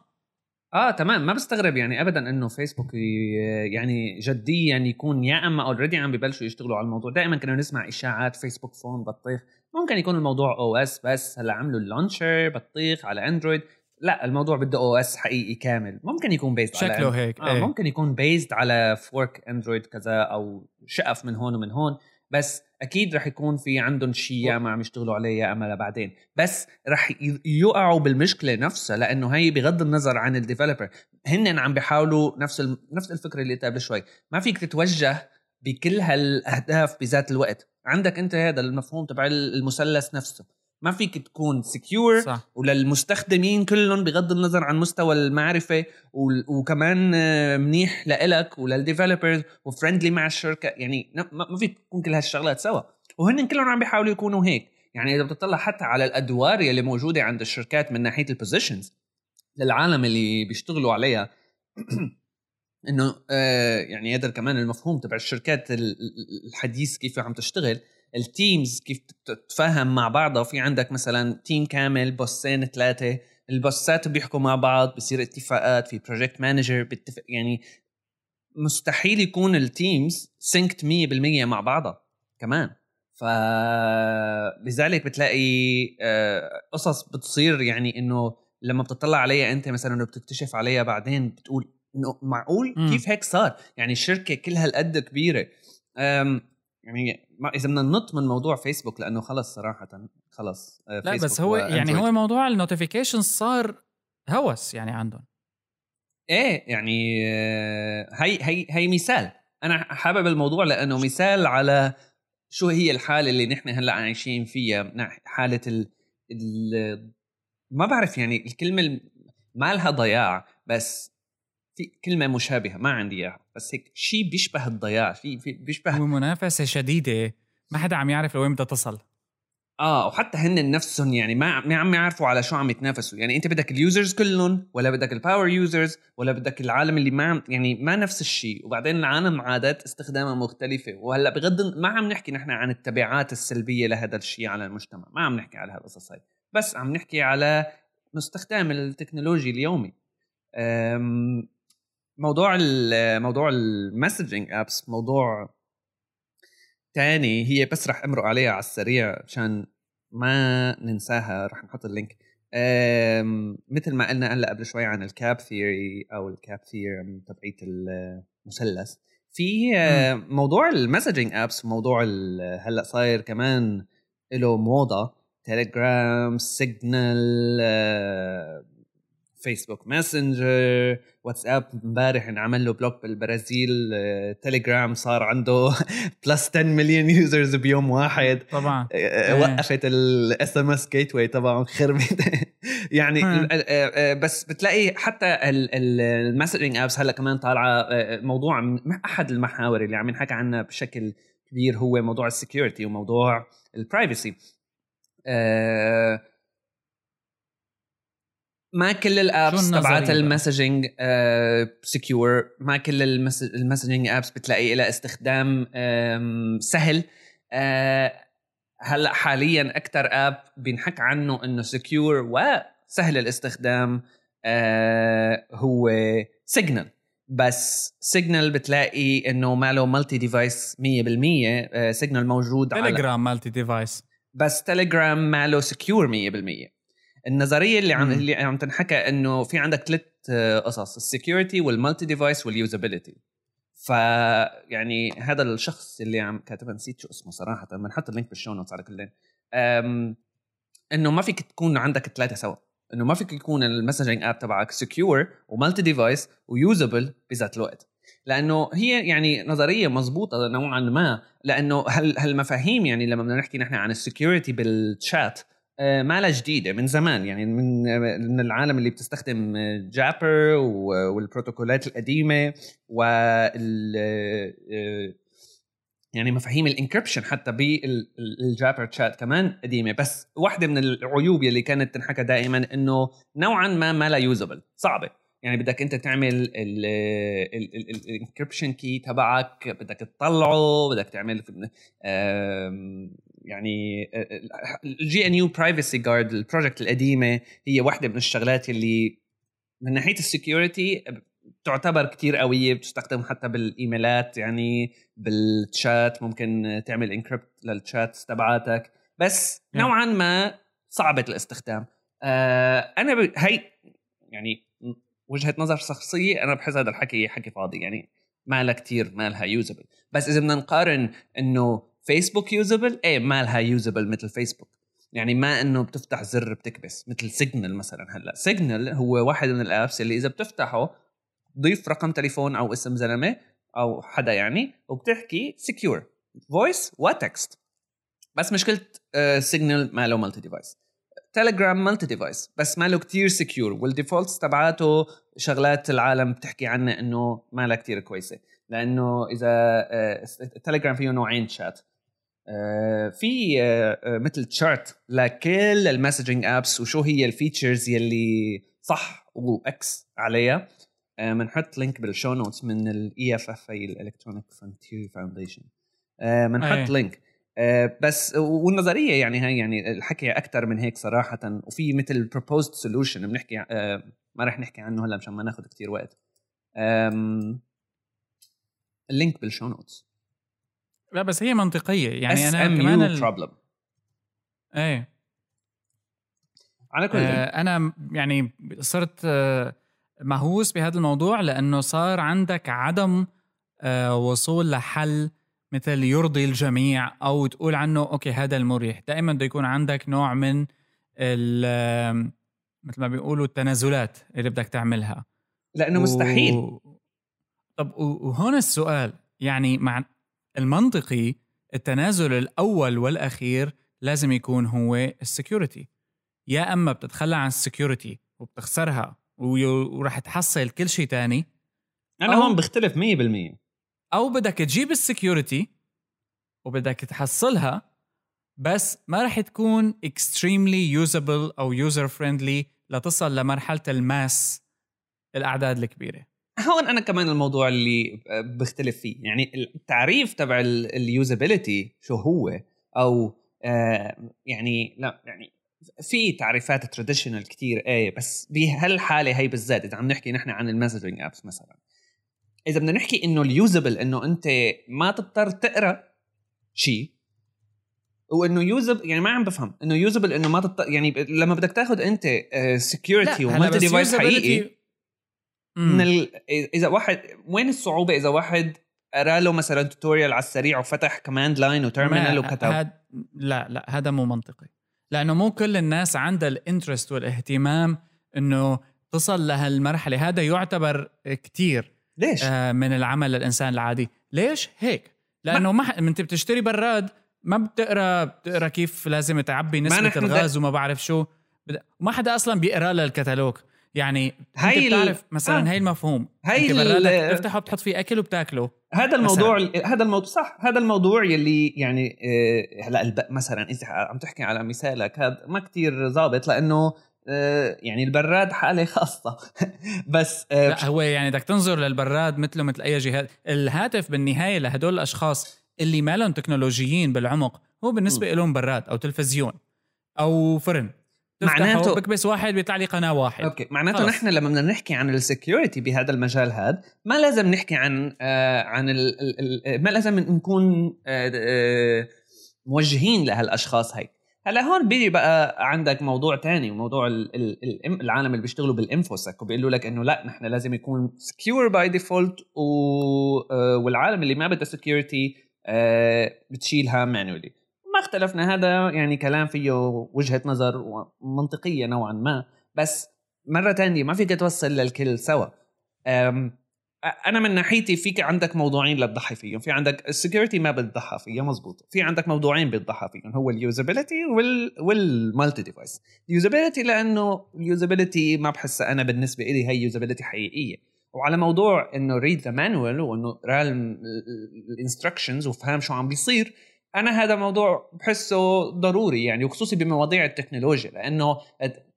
[SPEAKER 2] آه تمام. ما بستغرب يعني ابدا إنه فيسبوك يعني جديا يكون يا اما already عم ببلشوا يشتغلوا على الموضوع. دائما كنا نسمع إشاعات فيسبوك phone بطيخ. ممكن يكون الموضوع OS بس هلأ عملوا ال launcher بطيخ على اندرويد لا الموضوع بده OS حقيقي كامل. ممكن يكون based
[SPEAKER 1] على شكله هيك.
[SPEAKER 2] آه إيه. ممكن يكون based على fork اندرويد كذا أو شقف من هون ومن هون. بس أكيد رح يكون في عندهم شيء يا ما عم يشتغلوا عليه يا أما لبعدين. بس رح يقعوا بالمشكلة نفسها لأنه هي بغض النظر عن الديفلوبر هن عم بيحاولوا نفس نفس الفكرة اللي قبل شوي. ما فيك تتوجه بكل هالأهداف بذات الوقت. عندك أنت هذا المفهوم تبع المثلث نفسه. ما فيك تكون secure. وللمستخدمين كلهم بغض النظر عن مستوى المعرفة وكمان منيح لإلك ولل developers و friendly مع الشركة. يعني ما فيك تكون كل هالشغلات سوا. وهن كلهم عم بيحاولوا يكونوا هيك. يعني إذا بتطلع حتى على الأدوار اللي موجودة عند الشركات من ناحية ال positions للعالم اللي بيشتغلوا عليها <clears throat> إنه آه يعني هذا كمان المفهوم تبع الشركات الحديث كيف عم تشتغل. ال teams كيف تتفاهم مع بعضها في عندك مثلا team كامل boss ين ثلاثة ال boss ات بيحكوا مع بعض بصير اتفاقات في project manager بتفق يعني مستحيل يكون ال teams synced 100% مع بعضها كمان. فلذلك بتلاقي آه، قصص بتصير يعني إنه لما بتطلع عليها أنت مثلا إنه بتكتشف عليها بعدين بتقول إنه معقول كيف هيك صار؟ يعني الشركة كل هالقد كبيرة. يعني ما إذا بدنا ننط من موضوع فيسبوك لأنه خلص صراحة خلص
[SPEAKER 1] آه، لا بس هو يعني هو موضوع النوتيفيكيشن صار هوس يعني عندهم.
[SPEAKER 2] إيه يعني آه، هي هي هي مثال. أنا حابب الموضوع لأنه مثال على شو هي الحالة اللي نحن هلأ عايشين فيها. حالة ال... ال... ما بعرف يعني الكلمة ما لها ضياع بس في كلمة مشابهة ما عندي إياها. بس هيك شيء بيشبه الضياع في بيشبه
[SPEAKER 1] ومنافسة شديدة. ما حدا عم يعرف لوين بدها تصل.
[SPEAKER 2] آه وحتى هن نفسهم يعني ما ما عم يعرفوا على شو عم يتنافسوا. يعني أنت بدك ال users كلهم ولا بدك ال power users ولا بدك العالم اللي ما عم يعني ما نفس الشيء وبعدين العالم عادات استخدامها مختلفة. وهلأ بغض ما عم نحكي نحن عن التبعات السلبية لهذا الشيء على المجتمع. ما عم نحكي على هالقصص هاي بس عم نحكي على استخدام التكنولوجيا اليومي. موضوع ال موضوع ال messaging apps موضوع تاني هي بس رح أمرق عليها على السريع عشان ما ننساها رح نحط ال link مثل ما قلنا هلأ قبل شوي عن ال CAP theory أو ال CAP theory تبعيت المثلث في موضوع ال messaging apps موضوع هلأ صاير كمان له موضة تيليجرام سيجنال فيسبوك ماسنجر واتساب امبارح انعمل له block بالبرازيل تليجرام صار عنده plus 10 مليون users بيوم واحد.
[SPEAKER 1] طبعا.
[SPEAKER 2] آه، آه، وقفت ال SMS gateway تبعهم خربت <laughs> يعني آه، بس بتلاقي حتى ال messaging apps هلأ كمان طالعة موضوع أحد المحاور اللي عم ينحكى عنها بشكل كبير هو موضوع ال security وموضوع ال privacy ما كل ال apps تبعت ال messaging secure ما كل ال messaging apps بتلاقي لها استخدام سهل. uh, هلأ حاليا أكثر app بينحك عنه إنه secure وسهل الاستخدام uh, هو سيجنال بس سيجنال بتلاقي إنه ما له multi-device 100% سيجنال موجود
[SPEAKER 1] على تليجرام multi-device
[SPEAKER 2] بس تليجرام ما له secure 100% النظرية اللي عم اللي عم تنحكى إنه في عندك ثلاث آه، قصص ال security وال multi-device وال usability فيعني هذا الشخص اللي عم كاتبها نسيت شو اسمه صراحة بنحط ال link بال show notes على كلين إنه ما فيك تكون عندك ثلاثة سوا. إنه ما فيك يكون ال messaging app تبعك secure و multi-device و usable بذات الوقت. لأنه هي يعني نظرية مضبوطة نوعا ما لأنه هالمفاهيم يعني لما بدنا نحكي نحن عن ال security بال chat آه، ما لها جديدة من زمان يعني من من العالم اللي بتستخدم جابر والبروتوكولات القديمة وال آه، يعني مفاهيم ال encryption حتى بالجابر تشات كمان قديمة. بس واحدة من العيوب اللي كانت تنحكى دائما إنه نوعا ما ما لا usable صعبة. يعني بدك أنت تعمل ال encryption key تبعك بدك تطلعه بدك تعمل يعني ال GNU Privacy Guard ال project القديمة هي واحدة من الشغلات اللي من ناحية ال security تعتبر كتير قوية بتستخدم حتى بالإيميلات يعني بالتشات ممكن تعمل encrypt لل chat ات تبعاتك. بس نوعا ما صعبة الاستخدام. آه أنا ب... هي يعني وجهة نظر شخصية أنا بحس هذا الحكي حكي فاضي يعني ما لها كتير ما لها usable بس إذا بدنا نقارن إنه فيسبوك usable إيه ما لها usable مثل فيسبوك يعني ما إنه بتفتح زر بتكبس مثل سيجنال مثلا هلأ. سيجنال هو واحد من ال apps اللي إذا بتفتحه ضيف رقم تليفون أو اسم زلمة أو حدا يعني وبتحكي secure voice و text بس مشكلة Signal ما له multi-device تليجرام multi-device بس ما له كثير secure وال defaults تبعاته شغلات العالم بتحكي عنها إنه ما لها كثير كويسة. لأنه إذا تليجرام فيه نوعين شات آه، في آه، آه، مثل chart لكل ال messaging apps وشو هي ال features يلي صح واكس عليها. بنحط link بال show notes من ال EFF اي ال Electronic Frontier Foundation بنحط link بس والنظريه يعني هاي يعني الحكي أكثر من هيك صراحة. وفي مثل proposed solution بنحكي ما رح نحكي عنه هلأ مشان ما ناخذ كثير وقت. ال link بال show notes
[SPEAKER 1] لا بس هي منطقية. يعني أنا كمان ال...
[SPEAKER 2] problem.
[SPEAKER 1] إيه.
[SPEAKER 2] على كل آه
[SPEAKER 1] أنا يعني صرت آه مهووس بهذا الموضوع لأنه صار عندك عدم آه وصول لحل مثل يرضي الجميع أو تقول عنه أوكي هذا المريح. دائما بده يكون عندك نوع من مثل ما بيقولوا التنازلات اللي بدك تعملها.
[SPEAKER 2] لأنه و... مستحيل
[SPEAKER 1] طب وهون السؤال. يعني مع المنطقي التنازل الأول والأخير لازم يكون هو ال security. يا أما بتتخلى عن ال security وبتخسرها وراح تحصل كل شيء تاني
[SPEAKER 2] أنا هون بختلف 100%
[SPEAKER 1] أو بدك تجيب ال security وبدك تحصلها بس ما رح تكون extremely usable أو user friendly لتصل لمرحلة ال mass الأعداد الكبيرة.
[SPEAKER 2] هون أنا كمان الموضوع اللي بختلف فيه. يعني التعريف تبع ال usability شو هو؟ أو آه يعني لا يعني في تعريفات traditional كتير إيه بس بهالحالة هي بالذات إذا عم نحكي نحن عن ال messaging apps مثلا. إذا بدنا نحكي إنه ال usable إنه أنت ما تضطر تقرأ شيء وإنه usable يعني ما عم بفهم إنه usable إنه ما تضطر يعني لما بدك تاخذ أنت security و multi-device حقيقي من ال... إذا واحد وين الصعوبة إذا واحد قرأ له مثلا tutorial على السريع وفتح command line و terminal وكتب؟
[SPEAKER 1] هاد لا لا هذا مو منطقي. لأنه مو كل الناس عندها ال interest والاهتمام إنه تصل لهالمرحلة. هذا يعتبر كتير
[SPEAKER 2] ليش؟
[SPEAKER 1] آه من العمل للانسان العادي. ليش؟ هيك. لأنه ما, ما أنت بتشتري براد ما بتقرأ بتقرأ كيف لازم تعبي نسبة الغاز وما بعرف شو. ما حدا أصلا بيقرأ لها الكتالوج يعني هاي انت بتعرف مثلا آه. هي المفهوم. هاي أنت بتفتحه بتحط فيه أكل وبتاكله.
[SPEAKER 2] هذا الموضوع هذا الموضوع صح. هذا الموضوع يلي يعني آه، هلأ مثلا إذا عم تحكي على مثالك هذا ما كتير ظابط لأنه آه، يعني البراد حالة خاصة. <laughs> بس
[SPEAKER 1] آه، لا هو يعني بدك تنظر للبراد مثله مثل أي جهاز الهاتف بالنهاية لهدول الأشخاص اللي ما لهم تكنولوجيين بالعمق هو بالنسبة لهم براد أو تلفزيون أو فرن. معناته بكبس واحد بيطلع لي قناة واحد.
[SPEAKER 2] okay. معناته خلص. نحن لما بدنا نحكي عن ال security بهذا المجال هذا ما لازم نحكي عن آه عن ال ال ال ما لازم نكون آه آه موجهين لهالأشخاص هاي هلا هون بيجي بقى عندك موضوع تاني وموضوع ال ال العالم اللي بيشتغلوا بال infosec وبيقولوا لك إنه لا نحن لازم يكون secure by default والعالم اللي ما بدها security آه بتشيلها manually ما اختلفنا هذا يعني كلام فيه وجهة نظر منطقية نوعا ما. بس مرة تانية ما فيك توصل للكل سوا. أنا من ناحيتي فيك عندك موضوعين لتضحي فيهم. في عندك ال security ما بتضحى فيها مزبوط في عندك موضوعين بتضحى فيهم هو ال usability وال وال multi-device. ال usability لأنه ال usability ما بحسها أنا بالنسبة لي هي usability حقيقية. وعلى موضوع إنه read the manual وإنه read ال instructions وفهم شو عم بيصير أنا هذا موضوع بحسه ضروري يعني وخصوصي بمواضيع التكنولوجيا لأنه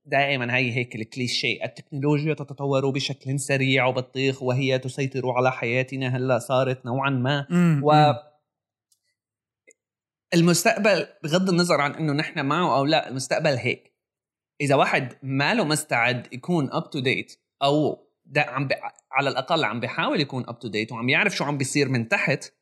[SPEAKER 2] دائما هي هيك الكليشيه التكنولوجيا تتطور بشكل سريع وبطيخ وهي تسيطر على حياتنا هلأ صارت نوعا ما. و المستقبل بغض النظر عن إنه نحن معه أو لا المستقبل هيك. إذا واحد ماله مستعد يكون up to date أو ده عم بي... على الأقل عم بيحاول يكون up to date وعم يعرف شو عم بيصير من تحت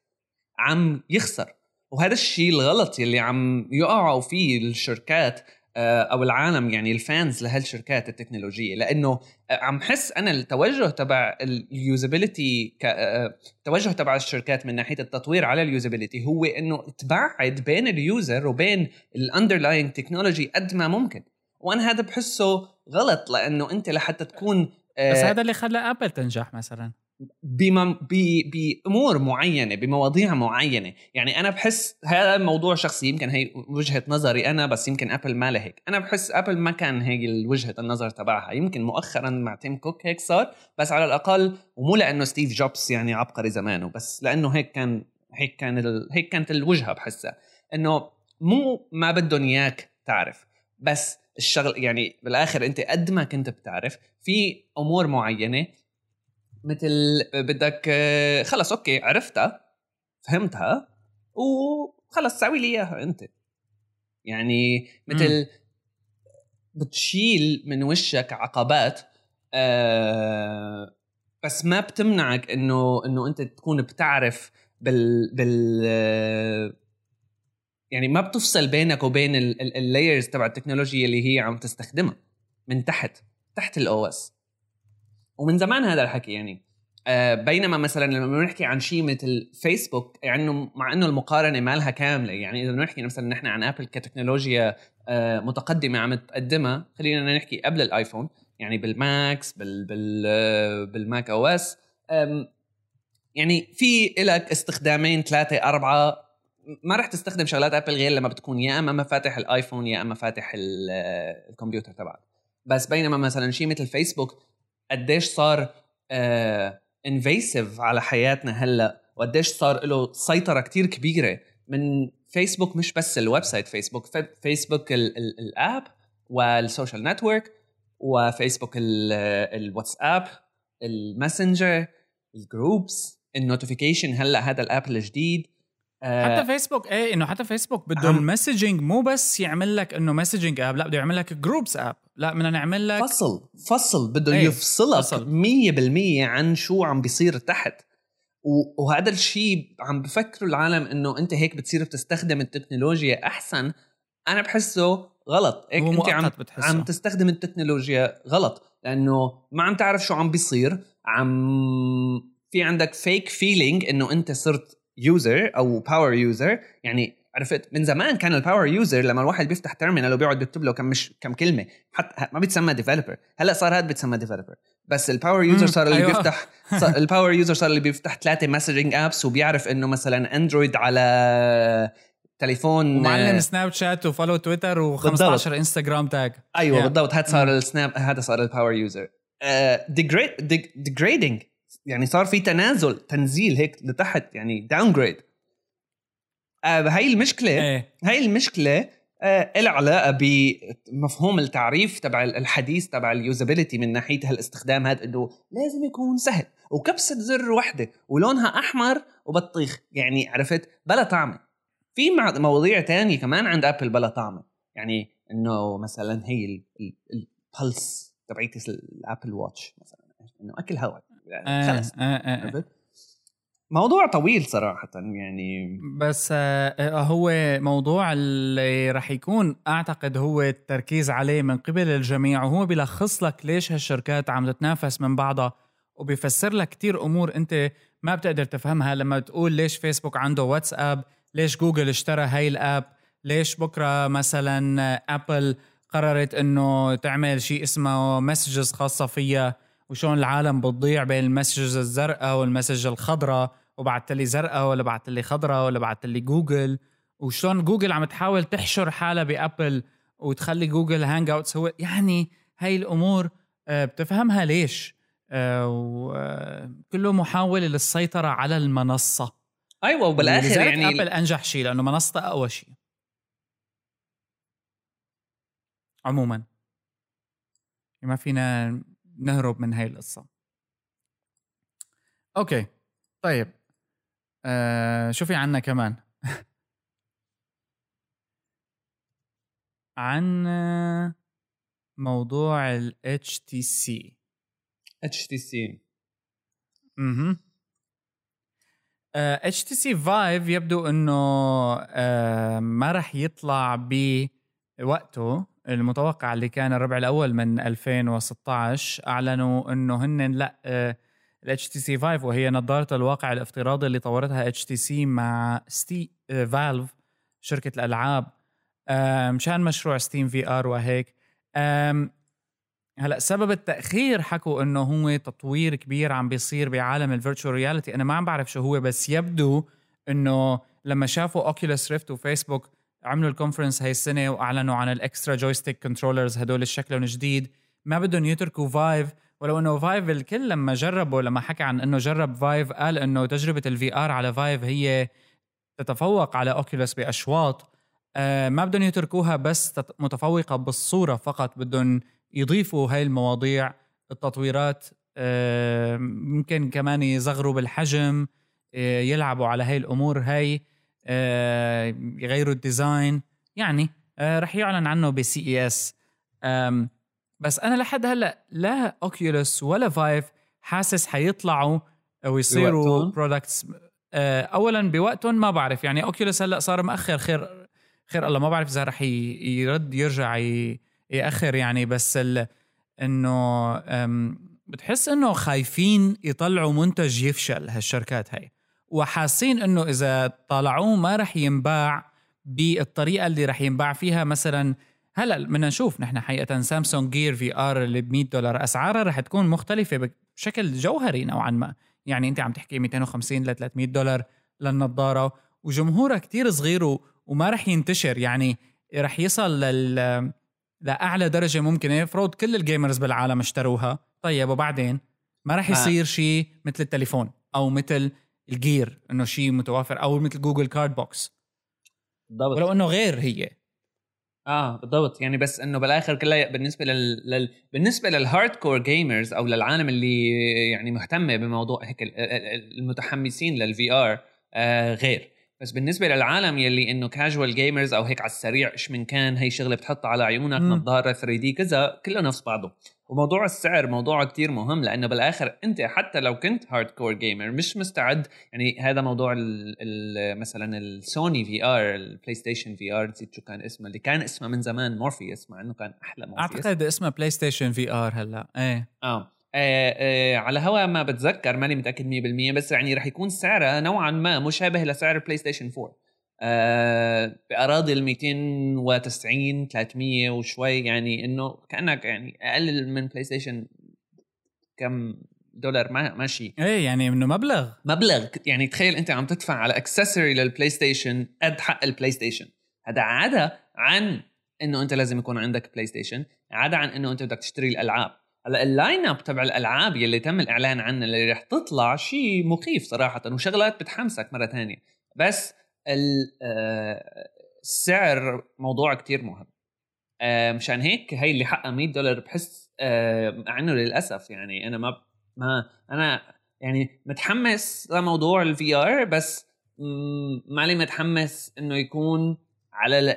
[SPEAKER 2] عم يخسر. وهذا الشيء الغلط اللي عم يقعوا فيه الشركات آه، أو العالم يعني ال fans لهالشركات التكنولوجية. لأنه آه، عم حس أنا التوجه تبع ال usability التوجه آه، تبع الشركات من ناحية التطوير على ال usability هو إنه تبعد بين ال user وبين ال underlying technology قد ما ممكن. وأنا هذا بحسه غلط لأنه أنت لحتى تكون
[SPEAKER 1] بس هذا اللي خلى ابل تنجح مثلا.
[SPEAKER 2] بمم بأمور معينة بمواضيع معينة. يعني أنا بحس هذا الموضوع شخصي يمكن هي وجهة نظري أنا بس يمكن ابل ما هيك. أنا بحس ابل ما كان هيك وجهه النظر تبعها. يمكن مؤخرا مع تيم كوك هيك صار بس على الأقل ومو لأنه ستيف جوبز يعني عبقري زمانه بس لأنه هيك كان هيك كان ال... هيك كانت الوجهة بحسها. إنه مو ما بدهم إياك تعرف. بس الشغل يعني بالآخر أنت قد ما كنت بتعرف. في أمور معينة مثل بدك خلص أوكي عرفتها فهمتها وخلص سوي لي إياها أنت. يعني مثل بتشيل من وشك عقبات آه بس ما بتمنعك إنه إنه أنت تكون بتعرف بال بال يعني ما بتفصل بينك وبين ال layers تبع التكنولوجيا اللي هي عم تستخدمها من تحت تحت ال OS ومن زمان هذا الحكي يعني. آه بينما مثلا لما بنحكي عن شيء مثل فيسبوك يعني مع إنه المقارنة مالها كاملة يعني إذا بنحكي مثلا نحن عن آبل كتكنولوجيا آه متقدمة عم تقدمها خلينا نحكي قبل الآيفون يعني بالماكس بال بال آه بال Mac OS يعني في لك استخدامين ثلاثة أربعة ما رح تستخدم شغلات آبل غير لما بتكون يا أما فاتح الآيفون يا أما فاتح الكمبيوتر تبعك. بس بينما مثلا شيء مثل فيسبوك قديش صار invasive آه على حياتنا هلأ وقديش صار له سيطرة كتير كبيرة من فيسبوك مش بس ال website فيسبوك فيسبوك ال app وال social network وفيسبوك الواتساب ال messenger ال groups ال notification هلأ هذا ال app الجديد.
[SPEAKER 1] حتى آه، فيسبوك إيه إنه حتى فيسبوك بده ال messaging مو بس يعمل لك إنه messaging app لا بده يعمل لك groups app لا بدنا نعمل لك
[SPEAKER 2] فصل فصل بده إيه يفصلك فصل. 100% عن شو عم بيصير تحت. وهذا الشيء عم بفكروا العالم إنه أنت هيك بتصير بتستخدم التكنولوجيا أحسن. أنا بحسه غلط. هيك أنت عم بتحسه. عم تستخدم التكنولوجيا غلط. لأنه ما عم تعرف شو عم بيصير. عم في عندك فيك feeling إنه أنت صرت user أو power user يعني عرفت من زمان كان ال power user لما الواحد بيفتح terminal وبيقعد بيكتب له كم مش كم كلمة حتى ما بيتسمى developer هلأ صار هذا بيتسمى developer بس ال power user صار اللي أيوة. بيفتح ال power user صار اللي بيفتح ثلاثة messaging apps وبيعرف إنه مثلا Android على تليفون
[SPEAKER 1] ومعلم سناب شات و follow تويتر و15 انستغرام tag
[SPEAKER 2] أيوه yeah. بالضبط. هذا صار السناب هذا صار ال power user degrading يعني صار في تنازل تنزيل هيك لتحت يعني downgrade آه هاي المشكلة إيه. هاي المشكلة آه لها علاقة بمفهوم التعريف تبع الحديث تبع ال usability من ناحيه هالاستخدام هذا إنه لازم يكون سهل. وكبسة زر وحدة ولونها أحمر وبطيخ يعني عرفت؟ بلا طعمة. في مواضيع تانية كمان عند ابل بلا طعمة. يعني إنه مثلا هي ال pulse تبعيت ال Apple Watch مثلا إنه أكل هواء يعني آه آه آه آه. موضوع طويل صراحة يعني
[SPEAKER 1] بس هو موضوع اللي رح يكون أعتقد هو التركيز عليه من قبل الجميع وهو بيلخص لك ليش هالشركات عم تتنافس من بعضها وبيفسر لك كتير أمور أنت ما بتقدر تفهمها لما تقول ليش فيسبوك عنده واتساب ليش جوجل اشترى هاي ال app ليش بكرة مثلا أبل قررت أنه تعمل شيء اسمه messages خاصة فيها. وشون العالم بتضيع بين ال messages الزرقاء وال message الخضراء وبعت لي زرقاء ولا بعت لي خضراء ولا بعت لي جوجل. وشلون جوجل عم تحاول تحشر حالها بابل وتخلي Google Hangouts هو يعني هاي الأمور آه، بتفهمها ليش؟ آه، وكله محاولة للسيطرة على المنصة.
[SPEAKER 2] أيوه وبالآخر يعني
[SPEAKER 1] أبل أنجح شيء لأنه منصتها أقوى شيء عموما. ما فينا نهرب من هاي القصة. أوكي طيب. آه شو في عنا كمان؟ <laughs> عن موضوع ال HTC
[SPEAKER 2] HTC
[SPEAKER 1] أها. HTC Vive يبدو إنه uh, ما راح يطلع بوقته. المتوقع اللي كان الربع الأول من 2016 أعلنوا إنه هن لا الاتش تي سي 5 وهي نظارة الواقع الافتراضي اللي طورتها HTC مع ستي Valve uh, شركة الألعاب. مشان مشروع Steam VR وهيك. هلا سبب التأخير حكوا إنه هو تطوير كبير عم بيصير بعالم ال virtual reality أنا ما عم بعرف شو هو بس يبدو إنه لما شافوا Oculus Rift وفيسبوك عملوا ال conference هاي السنة وأعلنوا عن ال extra joystick controllers هدول الشكل جديد. ما بدهم يتركوا Vive ولو إنه Vive الكل لما جربوا لما حكى عن إنه جرب Vive قال إنه تجربة ال VR على Vive هي تتفوق على Oculus بأشواط. آه ما بدهم يتركوها بس متفوقة بالصورة فقط. بدهم يضيفوا هاي المواضيع التطويرات آه ممكن كمان يصغروا بالحجم آه يلعبوا على هاي الأمور هاي. يغيروا ال design. يعني آه، رح يعلن عنه ب CES بس أنا لحد هلأ لا Oculus ولا Vive حاسس حيطلعوا ويصيروا products آه، اولا بوقتهم ما بعرف. يعني Oculus هلأ صار مأخر. خير خير الله ما بعرف إذا رح يرد يرجع يأخر يعني. بس إنه بتحس إنه خايفين يطلعوا منتج يفشل هالشركات هاي. وحاسين إنه إذا طالعوه ما رح ينباع بالطريقة اللي رح ينباع فيها. مثلا هلأ بدنا نشوف نحن حقيقة Samsung Gear VR اللي ب 100 دولار أسعارها رح تكون مختلفة بشكل جوهري نوعا ما. يعني أنت عم تحكي 250 ل 300 دولار للنظارة وجمهورها كتير صغير وما رح ينتشر. يعني رح يصل لل لأعلى درجة ممكنة. فرض كل ال gamers بالعالم اشتروها. طيب وبعدين؟ ما رح يصير شيء مثل التليفون أو مثل ال Gear إنه شيء متوافر أو مثل Google Cardboard. بالضبط. ولو إنه غير هي.
[SPEAKER 2] آه بالضبط. يعني بس إنه بالآخر كلها بالنسبة لل, لل... بالنسبة لل hardcore gamers أو للعالم اللي يعني مهتمة بموضوع هيك المتحمسين لل VR آه غير. بس بالنسبة للعالم يلي إنه casual gamers أو هيك على السريع إيش من كان هي شغلة بتحطها على عيونك نظارة 3D كذا كله نفس بعضه وموضوع السعر موضوع كتير مهم لأنه بالآخر أنت حتى لو كنت hardcore gamer مش مستعد. يعني هذا موضوع ال ال مثلا ال Sony VR ال PlayStation VR نسيت شو كان اسمه اللي كان اسمه من زمان مورفيوس مع إنه كان أحلى
[SPEAKER 1] مورفيوس أعتقد اسمه بلاي ستيشن VR هلأ. إيه.
[SPEAKER 2] آه. آه آه على هوا ما بتذكر ماني متأكد 100% بس يعني رح يكون سعرها نوعا ما مشابه لسعر البلاي ستيشن 4 آه بأراضي ال 290 300 وشوي يعني إنه كأنك يعني أقل من بلاي ستيشن كم دولار ما ماشي.
[SPEAKER 1] إيه يعني إنه مبلغ.
[SPEAKER 2] مبلغ. يعني تخيل أنت عم تدفع على accessory للبلاي ستيشن قد حق البلاي ستيشن هذا عدا عن إنه أنت لازم يكون عندك بلاي ستيشن عدا عن إنه أنت بدك تشتري الألعاب. هلأ ال line up تبع الألعاب يلي تم الإعلان عنها اللي رح تطلع شيء مخيف صراحة وشغلات بتحمسك مرة ثانية بس السعر موضوع كتير مهم. آه، مشان هيك هي اللي حقها 100 دولار بحس آه، مع إنه للأسف يعني أنا ما ما أنا يعني متحمس لموضوع ال VR بس مالي متحمس إنه يكون على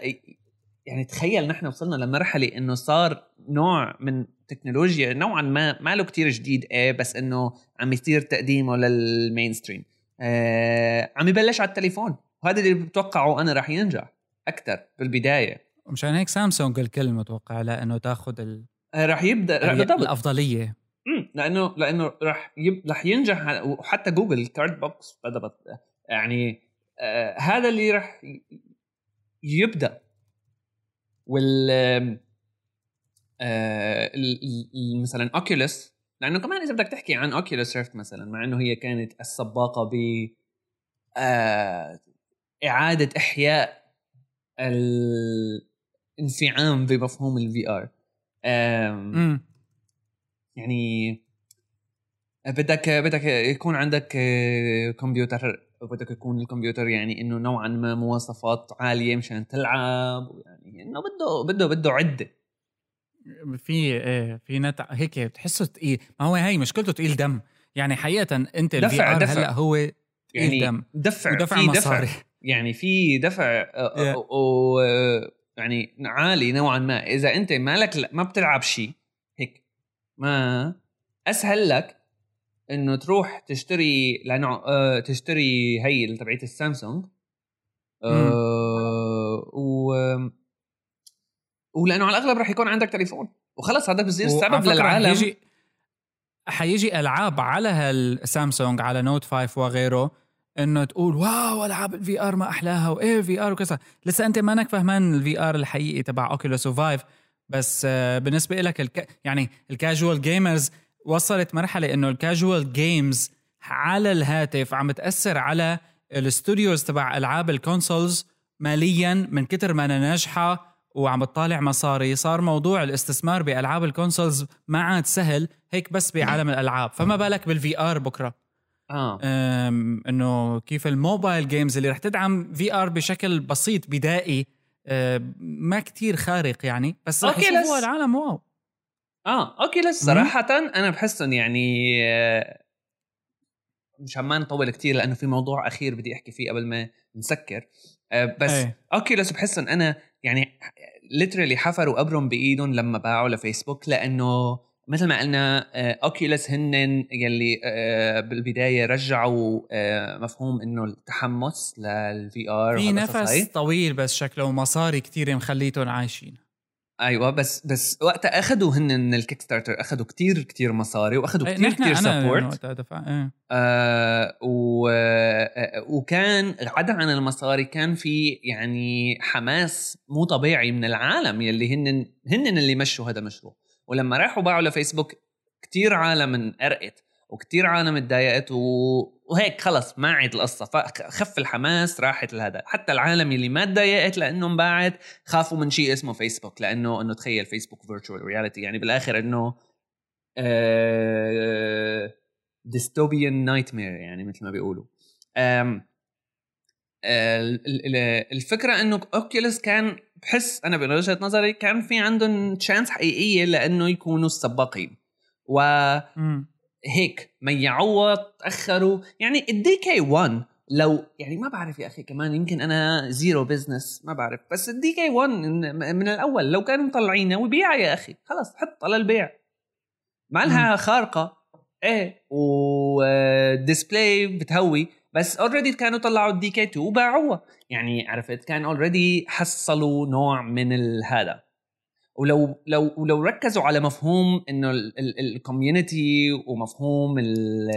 [SPEAKER 2] يعني تخيل نحن وصلنا لمرحلة إنه صار نوع من تكنولوجيا نوعا ما ما له كثير جديد إيه بس إنه عم يصير تقديمه لل mainstream آه عم يبلش على التليفون. وهذا اللي بتوقعه أنا رح ينجح أكثر بالبداية.
[SPEAKER 1] مشان هيك سامسونج الكل متوقع لأنه تاخذ ال...
[SPEAKER 2] آه، رح يبدا
[SPEAKER 1] رح الأفضلية.
[SPEAKER 2] امم لأنه لأنه رح يب... رح ينجح. وحتى جوجل كارد بوكس بدا يعني آه هذا اللي رح يبدأ. وال آه مثلا اوكيوليس لأنه كمان إذا بدك تحكي عن اوكيوليس ريفت مثلا مع إنه هي كانت السباقة ب آه إعادة إحياء الإنعام بمفهوم ال VR يعني بدك بدك يكون عندك آه، كمبيوتر بدك يكون الكمبيوتر يعني إنه نوعا ما مواصفات عالية مشان تلعب يعني إنه بده بده بده عدة.
[SPEAKER 1] في إيه في نت هيك بتحسه ثقيل ما هو هي مشكلته ثقيل دم. يعني حقيقه أنت ال VR هلأ هو
[SPEAKER 2] يعني دم. دفع ودفع في مصاري. دفع يعني في دفع yeah. و يعني عالي نوعا ما. إذا أنت مالك ما بتلعب شيء هيك ما أسهل لك إنه تروح تشتري لأنه آه تشتري هي تبعت السامسونج. آه و ولأنه على الأغلب راح يكون عندك تليفون. وخلص هذا بصير سبب للعالم. حيجي
[SPEAKER 1] حيجي ألعاب على هالسامسونج على نوت 5 وغيره. إنه تقول wow ألعاب ال VR ما أحلاها. وإيه VR وكذا. لسه أنت مانك فهمان ال VR الحقيقي تبع اوكيولوس و Vive بس آه، بالنسبة لك الك... يعني ال casual gamers وصلت مرحلة إنه ال casual games على الهاتف عم تأثر على ال studios تبع ألعاب ال consoles ماليا من كتر مانا ناجحة وعم بتطالع مصاري. صار موضوع الاستثمار بألعاب ال consoles ما عاد سهل هيك بس بعالم الألعاب. فما بالك بال VR بكرة؟ آه. إنه كيف ال mobile games اللي رح تدعم VR بشكل بسيط بدائي ما كتير خارق يعني بس رح يشوفوها العالم wow.
[SPEAKER 2] آه اوكيلس صراحة أنا بحسهم يعني آه، مشان ما نطول كتير لأنه في موضوع أخير بدي أحكي فيه قبل ما نسكر. آه، بس أي. اوكيلس بحسهم أنا يعني literally حفروا قبرهم بإيدهم لما باعوا لفيسبوك لأنه مثل ما قلنا اوكيولس هن يلي آه، بالبداية رجعوا آه، مفهوم إنه التحمس لل VR
[SPEAKER 1] في نفس هاي. طويل بس شكله مصاري كثير مخليتهم عايشين
[SPEAKER 2] أيوه بس بس وقتها أخذوا هن من الكيك ستارتر أخذوا كتير كتير مصاري
[SPEAKER 1] وأخذوا
[SPEAKER 2] كتير
[SPEAKER 1] أنا
[SPEAKER 2] support
[SPEAKER 1] وقتها إيه.
[SPEAKER 2] آه و آه، وكان عدا عن المصاري كان في يعني حماس مو طبيعي من العالم يلي هن هن اللي مشوا هذا المشروع ولما راحوا باعوا لفيسبوك كتير عالم انقهرت وكتير عالم اتضايقت و... وهيك خلص ما عاد القصة. فخف الحماس راحت لهذا. حتى العالم اللي ما تضايقت لأنه انباعت خافوا من شيء اسمه فيسبوك لأنه إنه تخيل فيسبوك virtual reality يعني بالآخر إنه dystopian nightmare يعني مثل ما بيقولوا. الفكرة إنه اوكيوليس كان بحس أنا من وجهة نظري كان في عندهم chance حقيقية لأنه يكونوا السباقين. و هيك ميعوها تأخروا. يعني ال DK 1 لو يعني ما بعرف يا أخي كمان يمكن أنا zero business ما بعرف. بس ال DK 1 من الأول لو كانوا مطلعينه وبيع يا أخي. خلص حط على البيع ما لها خارقة. إيه و display بتهوي. بس already كانوا طلعوا ال DK 2 وباعوها. يعني عرفت؟ كان already حصلوا نوع من هذا. ولو لو لو ركزوا على مفهوم إنه ال community ومفهوم ال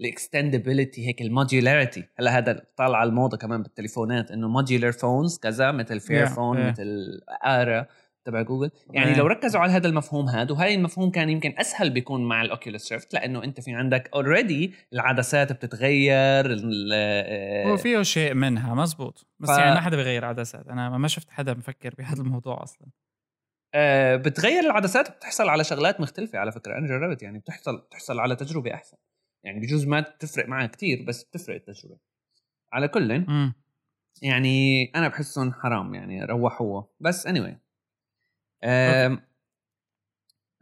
[SPEAKER 2] ال extendability هيك ال modularity هلا هذا طالع على الموضة كمان بالتليفونات إنه modular phones كذا مثل فير فون. مثل ارا تبع جوجل. يعني لو ركزوا على هذا المفهوم هذا وهي المفهوم كان يمكن أسهل بيكون مع الاوكيوليس ريفت لأنه أنت في عندك already العدسات بتتغير
[SPEAKER 1] هو فيه شيء منها مزبوط. بس ف... يعني ما حدا بيغير عدسات. أنا ما شفت حدا مفكر بهذا الموضوع أصلا.
[SPEAKER 2] آه بتغير العدسات بتحصل على شغلات مختلفة على فكرة. أنا جربت يعني بتحصل بتحصل على تجربة أحسن. يعني بجوز ما تفرق معها كتير بس بتفرق التجربة. على كل يعني أنا بحسهم حرام يعني روحوها. بس anyway.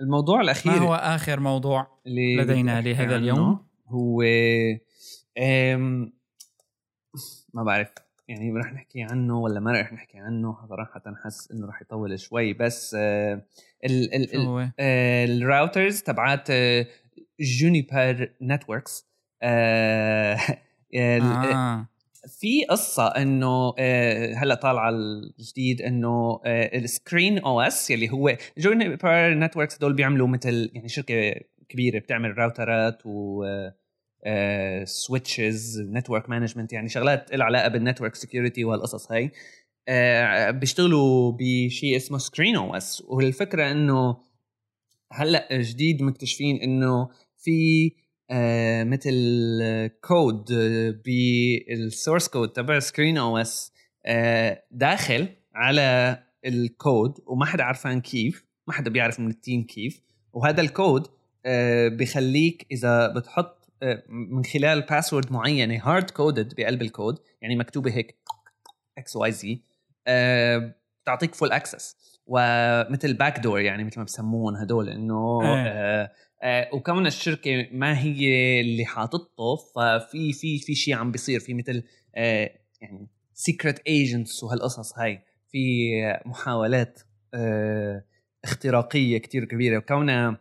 [SPEAKER 2] الموضوع الأخير
[SPEAKER 1] ما هو آخر موضوع لدينا لهذا اليوم؟
[SPEAKER 2] هو ما بعرف يعني رح نحكي عنه ولا ما رح نحكي عنه صراحة حس إنه رح يطول شوي بس ال ال ال routers تبعات Juniper Networks آه. <laughs> في قصة إنه آه، هلأ طالعة الجديد إنه آه، ال ScreenOS يلي هو Juniper Networks دول بيعملوا مثل يعني شركة كبيرة بتعمل راوترات و switches network management يعني شغلات لها علاقة بال network security وهالقصص هاي. آه، بيشتغلوا بشيء اسمه ScreenOS والفكرة إنه هلأ جديد مكتشفين إنه في آه، مثل كود بال source code تبع سكرين أو اس داخل على الكود وما حدا عرفان كيف ما حدا بيعرف من ال team كيف. وهذا الكود آه، بخليك إذا بتحط آه، من خلال password معينة hard coded بقلب الكود يعني مكتوبة هيك X Y Z بتعطيك full access ومثل back door يعني مثل ما بسموهم هدول إنه آه وكمان الشركة ما هي اللي حاططه ففي في في شيء عم بيصير. في مثل آه يعني secret agents وهالقصص هاي. في محاولات آه اختراقية كتير كبيرة. وكونها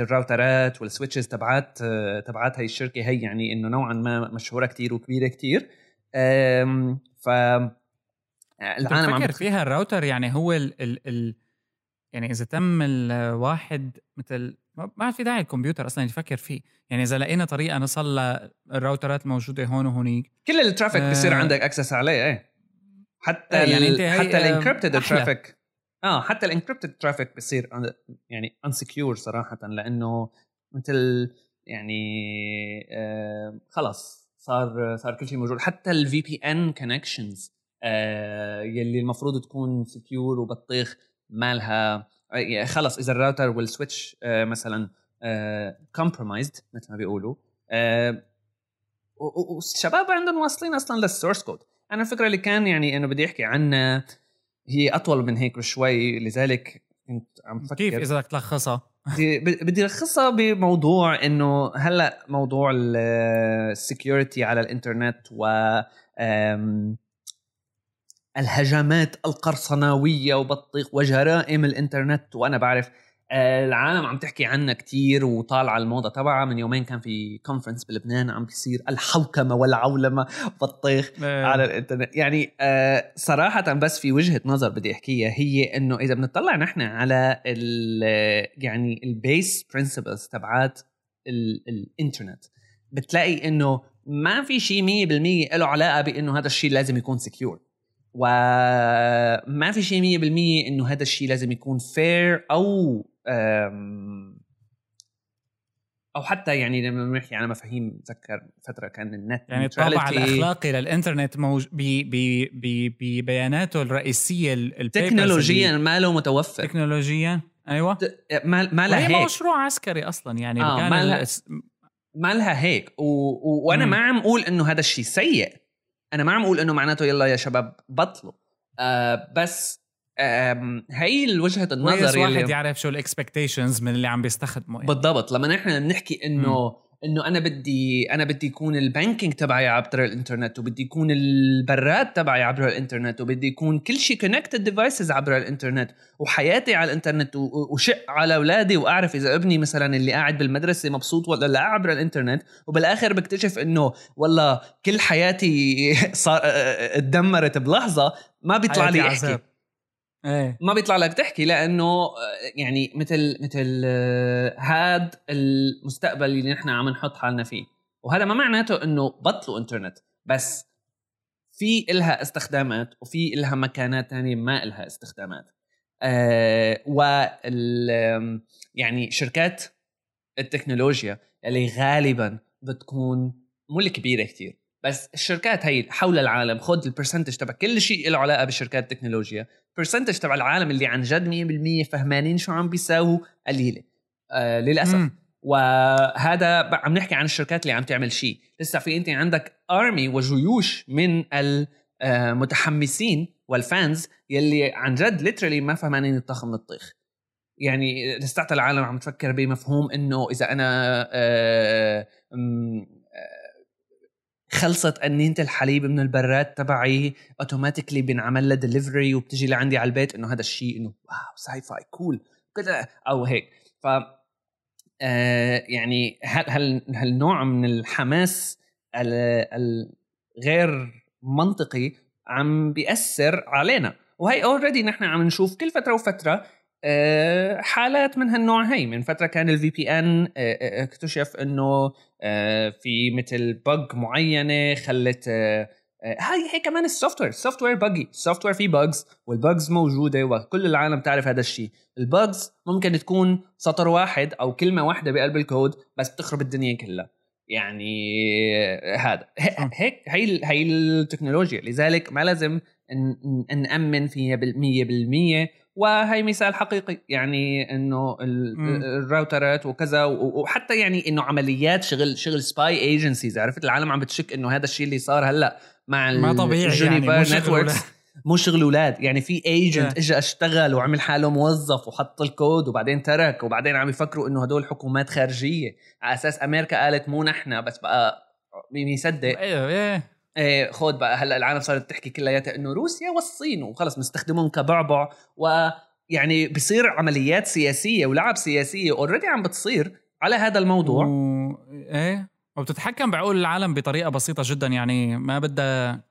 [SPEAKER 2] الراوترات وال switches تبعات تبعات هاي الشركة هي يعني إنه نوعا ما مشهورة كتير وكبيرة كتير. ف
[SPEAKER 1] العالم عم فيها الراوتر يعني هو ال ال ال يعني إذا تم الواحد مثل ما في داعي الكمبيوتر أصلا يفكر فيه. يعني إذا لقينا طريقة نصل للراوترات الموجودة هون وهونيك
[SPEAKER 2] كل ال traffic آه بصير عندك access عليه إيه. حتى آه يعني أنت حتى ال encrypted traffic آه حتى ال encrypted traffic بصير يعني insecure صراحة لأنه مثل يعني آه خلص صار صار كل شيء موجود. حتى ال VPN connections يلي المفروض تكون secure وبطيخ مالها. يعني خلص إذا ال router وال switch آه، مثلا compromised آه، مثل ما بيقولوا. آه، والشباب عندهم واصلين أصلا لل source code أنا الفكرة اللي كان يعني إنه بدي أحكي عنها هي أطول من هيك شوي لذلك كنت عم
[SPEAKER 1] فكر كيف إذا بدك تلخصها؟
[SPEAKER 2] بدي بدي ألخصها بموضوع إنه هلأ موضوع ال security على الإنترنت و الهجمات القرصناوية وبطيخ وجرائم الإنترنت وأنا بعرف آه، العالم عم تحكي عنها كتير وطالعة الموضة تبعها. من يومين كان في conference بلبنان عم بيصير الحوكمة والعولمة بطيخ
[SPEAKER 1] إيه.
[SPEAKER 2] على الإنترنت. يعني آه، صراحة بس في وجهة نظر بدي أحكيها هي إنه إذا بنطلع نحن على ال يعني ال base principles تبعات ال- الانترنت بتلاقي إنه ما في شيء 100% له علاقة بإنه هذا الشيء لازم يكون secure وما في شيء 100% إنه هذا الشيء لازم يكون fair أو أو حتى يعني لما بنحكي على مفاهيم بتذكر فترة كان النت
[SPEAKER 1] يعني الطابع الأخلاقي للانترنت موج... بي... بي... بي... ببياناته الرئيسية
[SPEAKER 2] تكنولوجيا ما له متوفر.
[SPEAKER 1] تكنولوجيا؟ أيوه.
[SPEAKER 2] ت- ما ما لها هيك.
[SPEAKER 1] مشروع عسكري أصلا يعني
[SPEAKER 2] آه، ما لها-
[SPEAKER 1] الس-
[SPEAKER 2] ما لها هيك. و... و...
[SPEAKER 1] وأنا.
[SPEAKER 2] ما عم أقول إنه هذا الشيء سيء. أنا ما عم أقول إنه معناته يلا يا شباب بطلوا آه بس هي الوجهة
[SPEAKER 1] كويس
[SPEAKER 2] النظر
[SPEAKER 1] واحد
[SPEAKER 2] يلي
[SPEAKER 1] يعرف شو ال expectations من اللي عم بيستخدمه يعني.
[SPEAKER 2] بالضبط لما نحن بنحكي إنه إنه أنا بدي أنا بدي يكون ال banking تبعي عبر الإنترنت وبدي يكون البراد تبعي عبر الإنترنت وبدي يكون كل شيء connected devices عبر الإنترنت وحياتي على الإنترنت وشيك على أولادي وأعرف إذا ابني مثلا اللي قاعد بالمدرسة مبسوط ولا لا عبر الإنترنت وبالآخر بكتشف إنه والله كل حياتي <laughs> صار اتدمرت بلحظة ما بيطلع لي احكي
[SPEAKER 1] عذاب. إيه.
[SPEAKER 2] ما بيطلع لك تحكي لأنه آه، يعني مثل مثل آه، هاد المستقبل اللي نحن عم نحط حالنا فيه. وهذا ما معناته إنه بطلوا إنترنت. بس في إلها استخدامات وفي إلها مكانات تانية ما إلها استخدامات. وال آم، يعني شركات التكنولوجيا اللي غالبا بتكون مو الكبيرة كتير بس الشركات هي حول العالم خد ال percentage تبع كل شيء له علاقة بشركات التكنولوجيا ال percentage تبع العالم اللي عن جد 100% فهمانين شو عم بيساووا قليلة. آه للأسف.
[SPEAKER 1] مم.
[SPEAKER 2] وهذا عم نحكي عن الشركات اللي عم تعمل شيء. لسه في أنت عندك army وجيوش من المتحمسين وال fans يلي عن جد literally ما فهمانين الطخ من الطيخ. يعني لسه العالم عم تفكر بمفهوم إنه إذا أنا آه، آه، خلصت قنينة الحليب من البراد تبعي automatically بنعمل لها دليفري وبتجي لعندي على البيت إنه هذا الشيء إنه wow sci-fi cool كذا أو هيك. ف آه، يعني هل هالنوع من الحماس ال- الغير منطقي عم بيأثر علينا؟ وهي already نحن عم نشوف كل فترة وفترة حالات من هالنوع هي. من فترة كان ال VPN اكتشف إنه آه، في مثل bug معينة خلت آه، آه، هاي هي كمان ال software ال software بقي ال software فيه bugs وال bugs موجودة وكل العالم تعرف هذا الشيء ال bugs ممكن تكون سطر واحد أو كلمة واحدة بقلب الكود بس بتخرب الدنيا كلها. يعني آه، هذا. هي- هيك هي هي التكنولوجيا. لذلك ما لازم ن- ن- نأمن فيها بالمية بالمية. وهي مثال حقيقي يعني
[SPEAKER 1] إنه.
[SPEAKER 2] الراوترات وكذا وحتى يعني إنه عمليات شغل شغل spy agencies عرفت؟ العالم عم بتشك إنه هذا الشيء اللي صار هلأ مع
[SPEAKER 1] ما طبيعي يعني مو شغل
[SPEAKER 2] مو شغل أولاد. يعني في
[SPEAKER 1] agent.
[SPEAKER 2] اجى أشتغل وعمل حاله موظف وحط الكود وبعدين ترك وبعدين عم يفكروا إنه هدول حكومات خارجية. على أساس أمريكا قالت مو نحن بس بقى مين يصدق
[SPEAKER 1] إيه إيه
[SPEAKER 2] إيه خود بقى هلأ العالم صارت تحكي كلياتها إنه روسيا والصين وخلص بنستخدمهم كبعبع. ويعني بصير عمليات سياسية ولعب سياسية already عم بتصير على هذا الموضوع.
[SPEAKER 1] و... إيه وبتتحكم بعقول العالم بطريقة بسيطة جدا. يعني ما بدها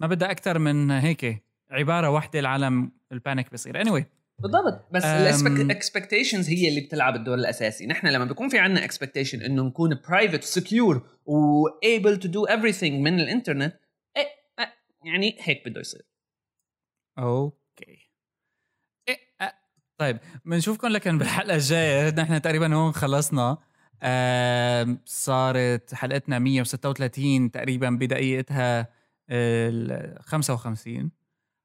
[SPEAKER 1] ما بدها أكثر من هيك عبارة واحدة العالم ال panic بصير anyway.
[SPEAKER 2] بالضبط. بس.
[SPEAKER 1] ال
[SPEAKER 2] expectations هي اللي بتلعب الدور الأساسي. نحن لما بيكون في عندنا expectation إنه نكون private secure و able to do everything من الإنترنت إيه إيه، يعني هيك بده يصير.
[SPEAKER 1] okay. إيه أه. طيب بنشوفكم لكن بالحلقة الجاية. نحن تقريبا هون خلصنا. آم، صارت حلقتنا 136 تقريبا بدقيقتها ال 55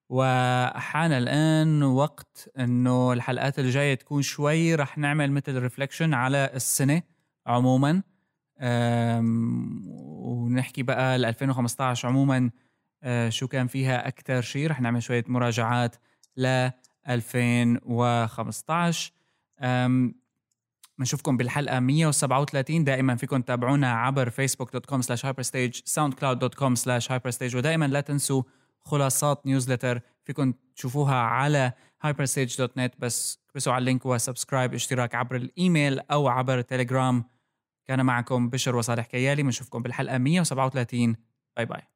[SPEAKER 1] وحان الآن وقت إنه الحلقات الجاية تكون شوي رح نعمل مثل ريفليكشن على السنة عموما. ونحكي بقى ال 2015 عموما آه، شو كان فيها أكثر شيء رح نعمل شوية مراجعات ل 2015 أم، بنشوفكم بالحلقة 137 دائما فيكم تتابعونا عبر facebook.com slash hyperstage soundcloud.com slash hyperstage. ودائما لا تنسوا خلاصات newsletter فيكم تشوفوها على hyperstage.net بس اكبسوا على ال link و subscribe اشتراك عبر الإيميل أو عبر تليجرام كان معكم بشر وصالح كيالي. بنشوفكم بالحلقة 137 bye bye.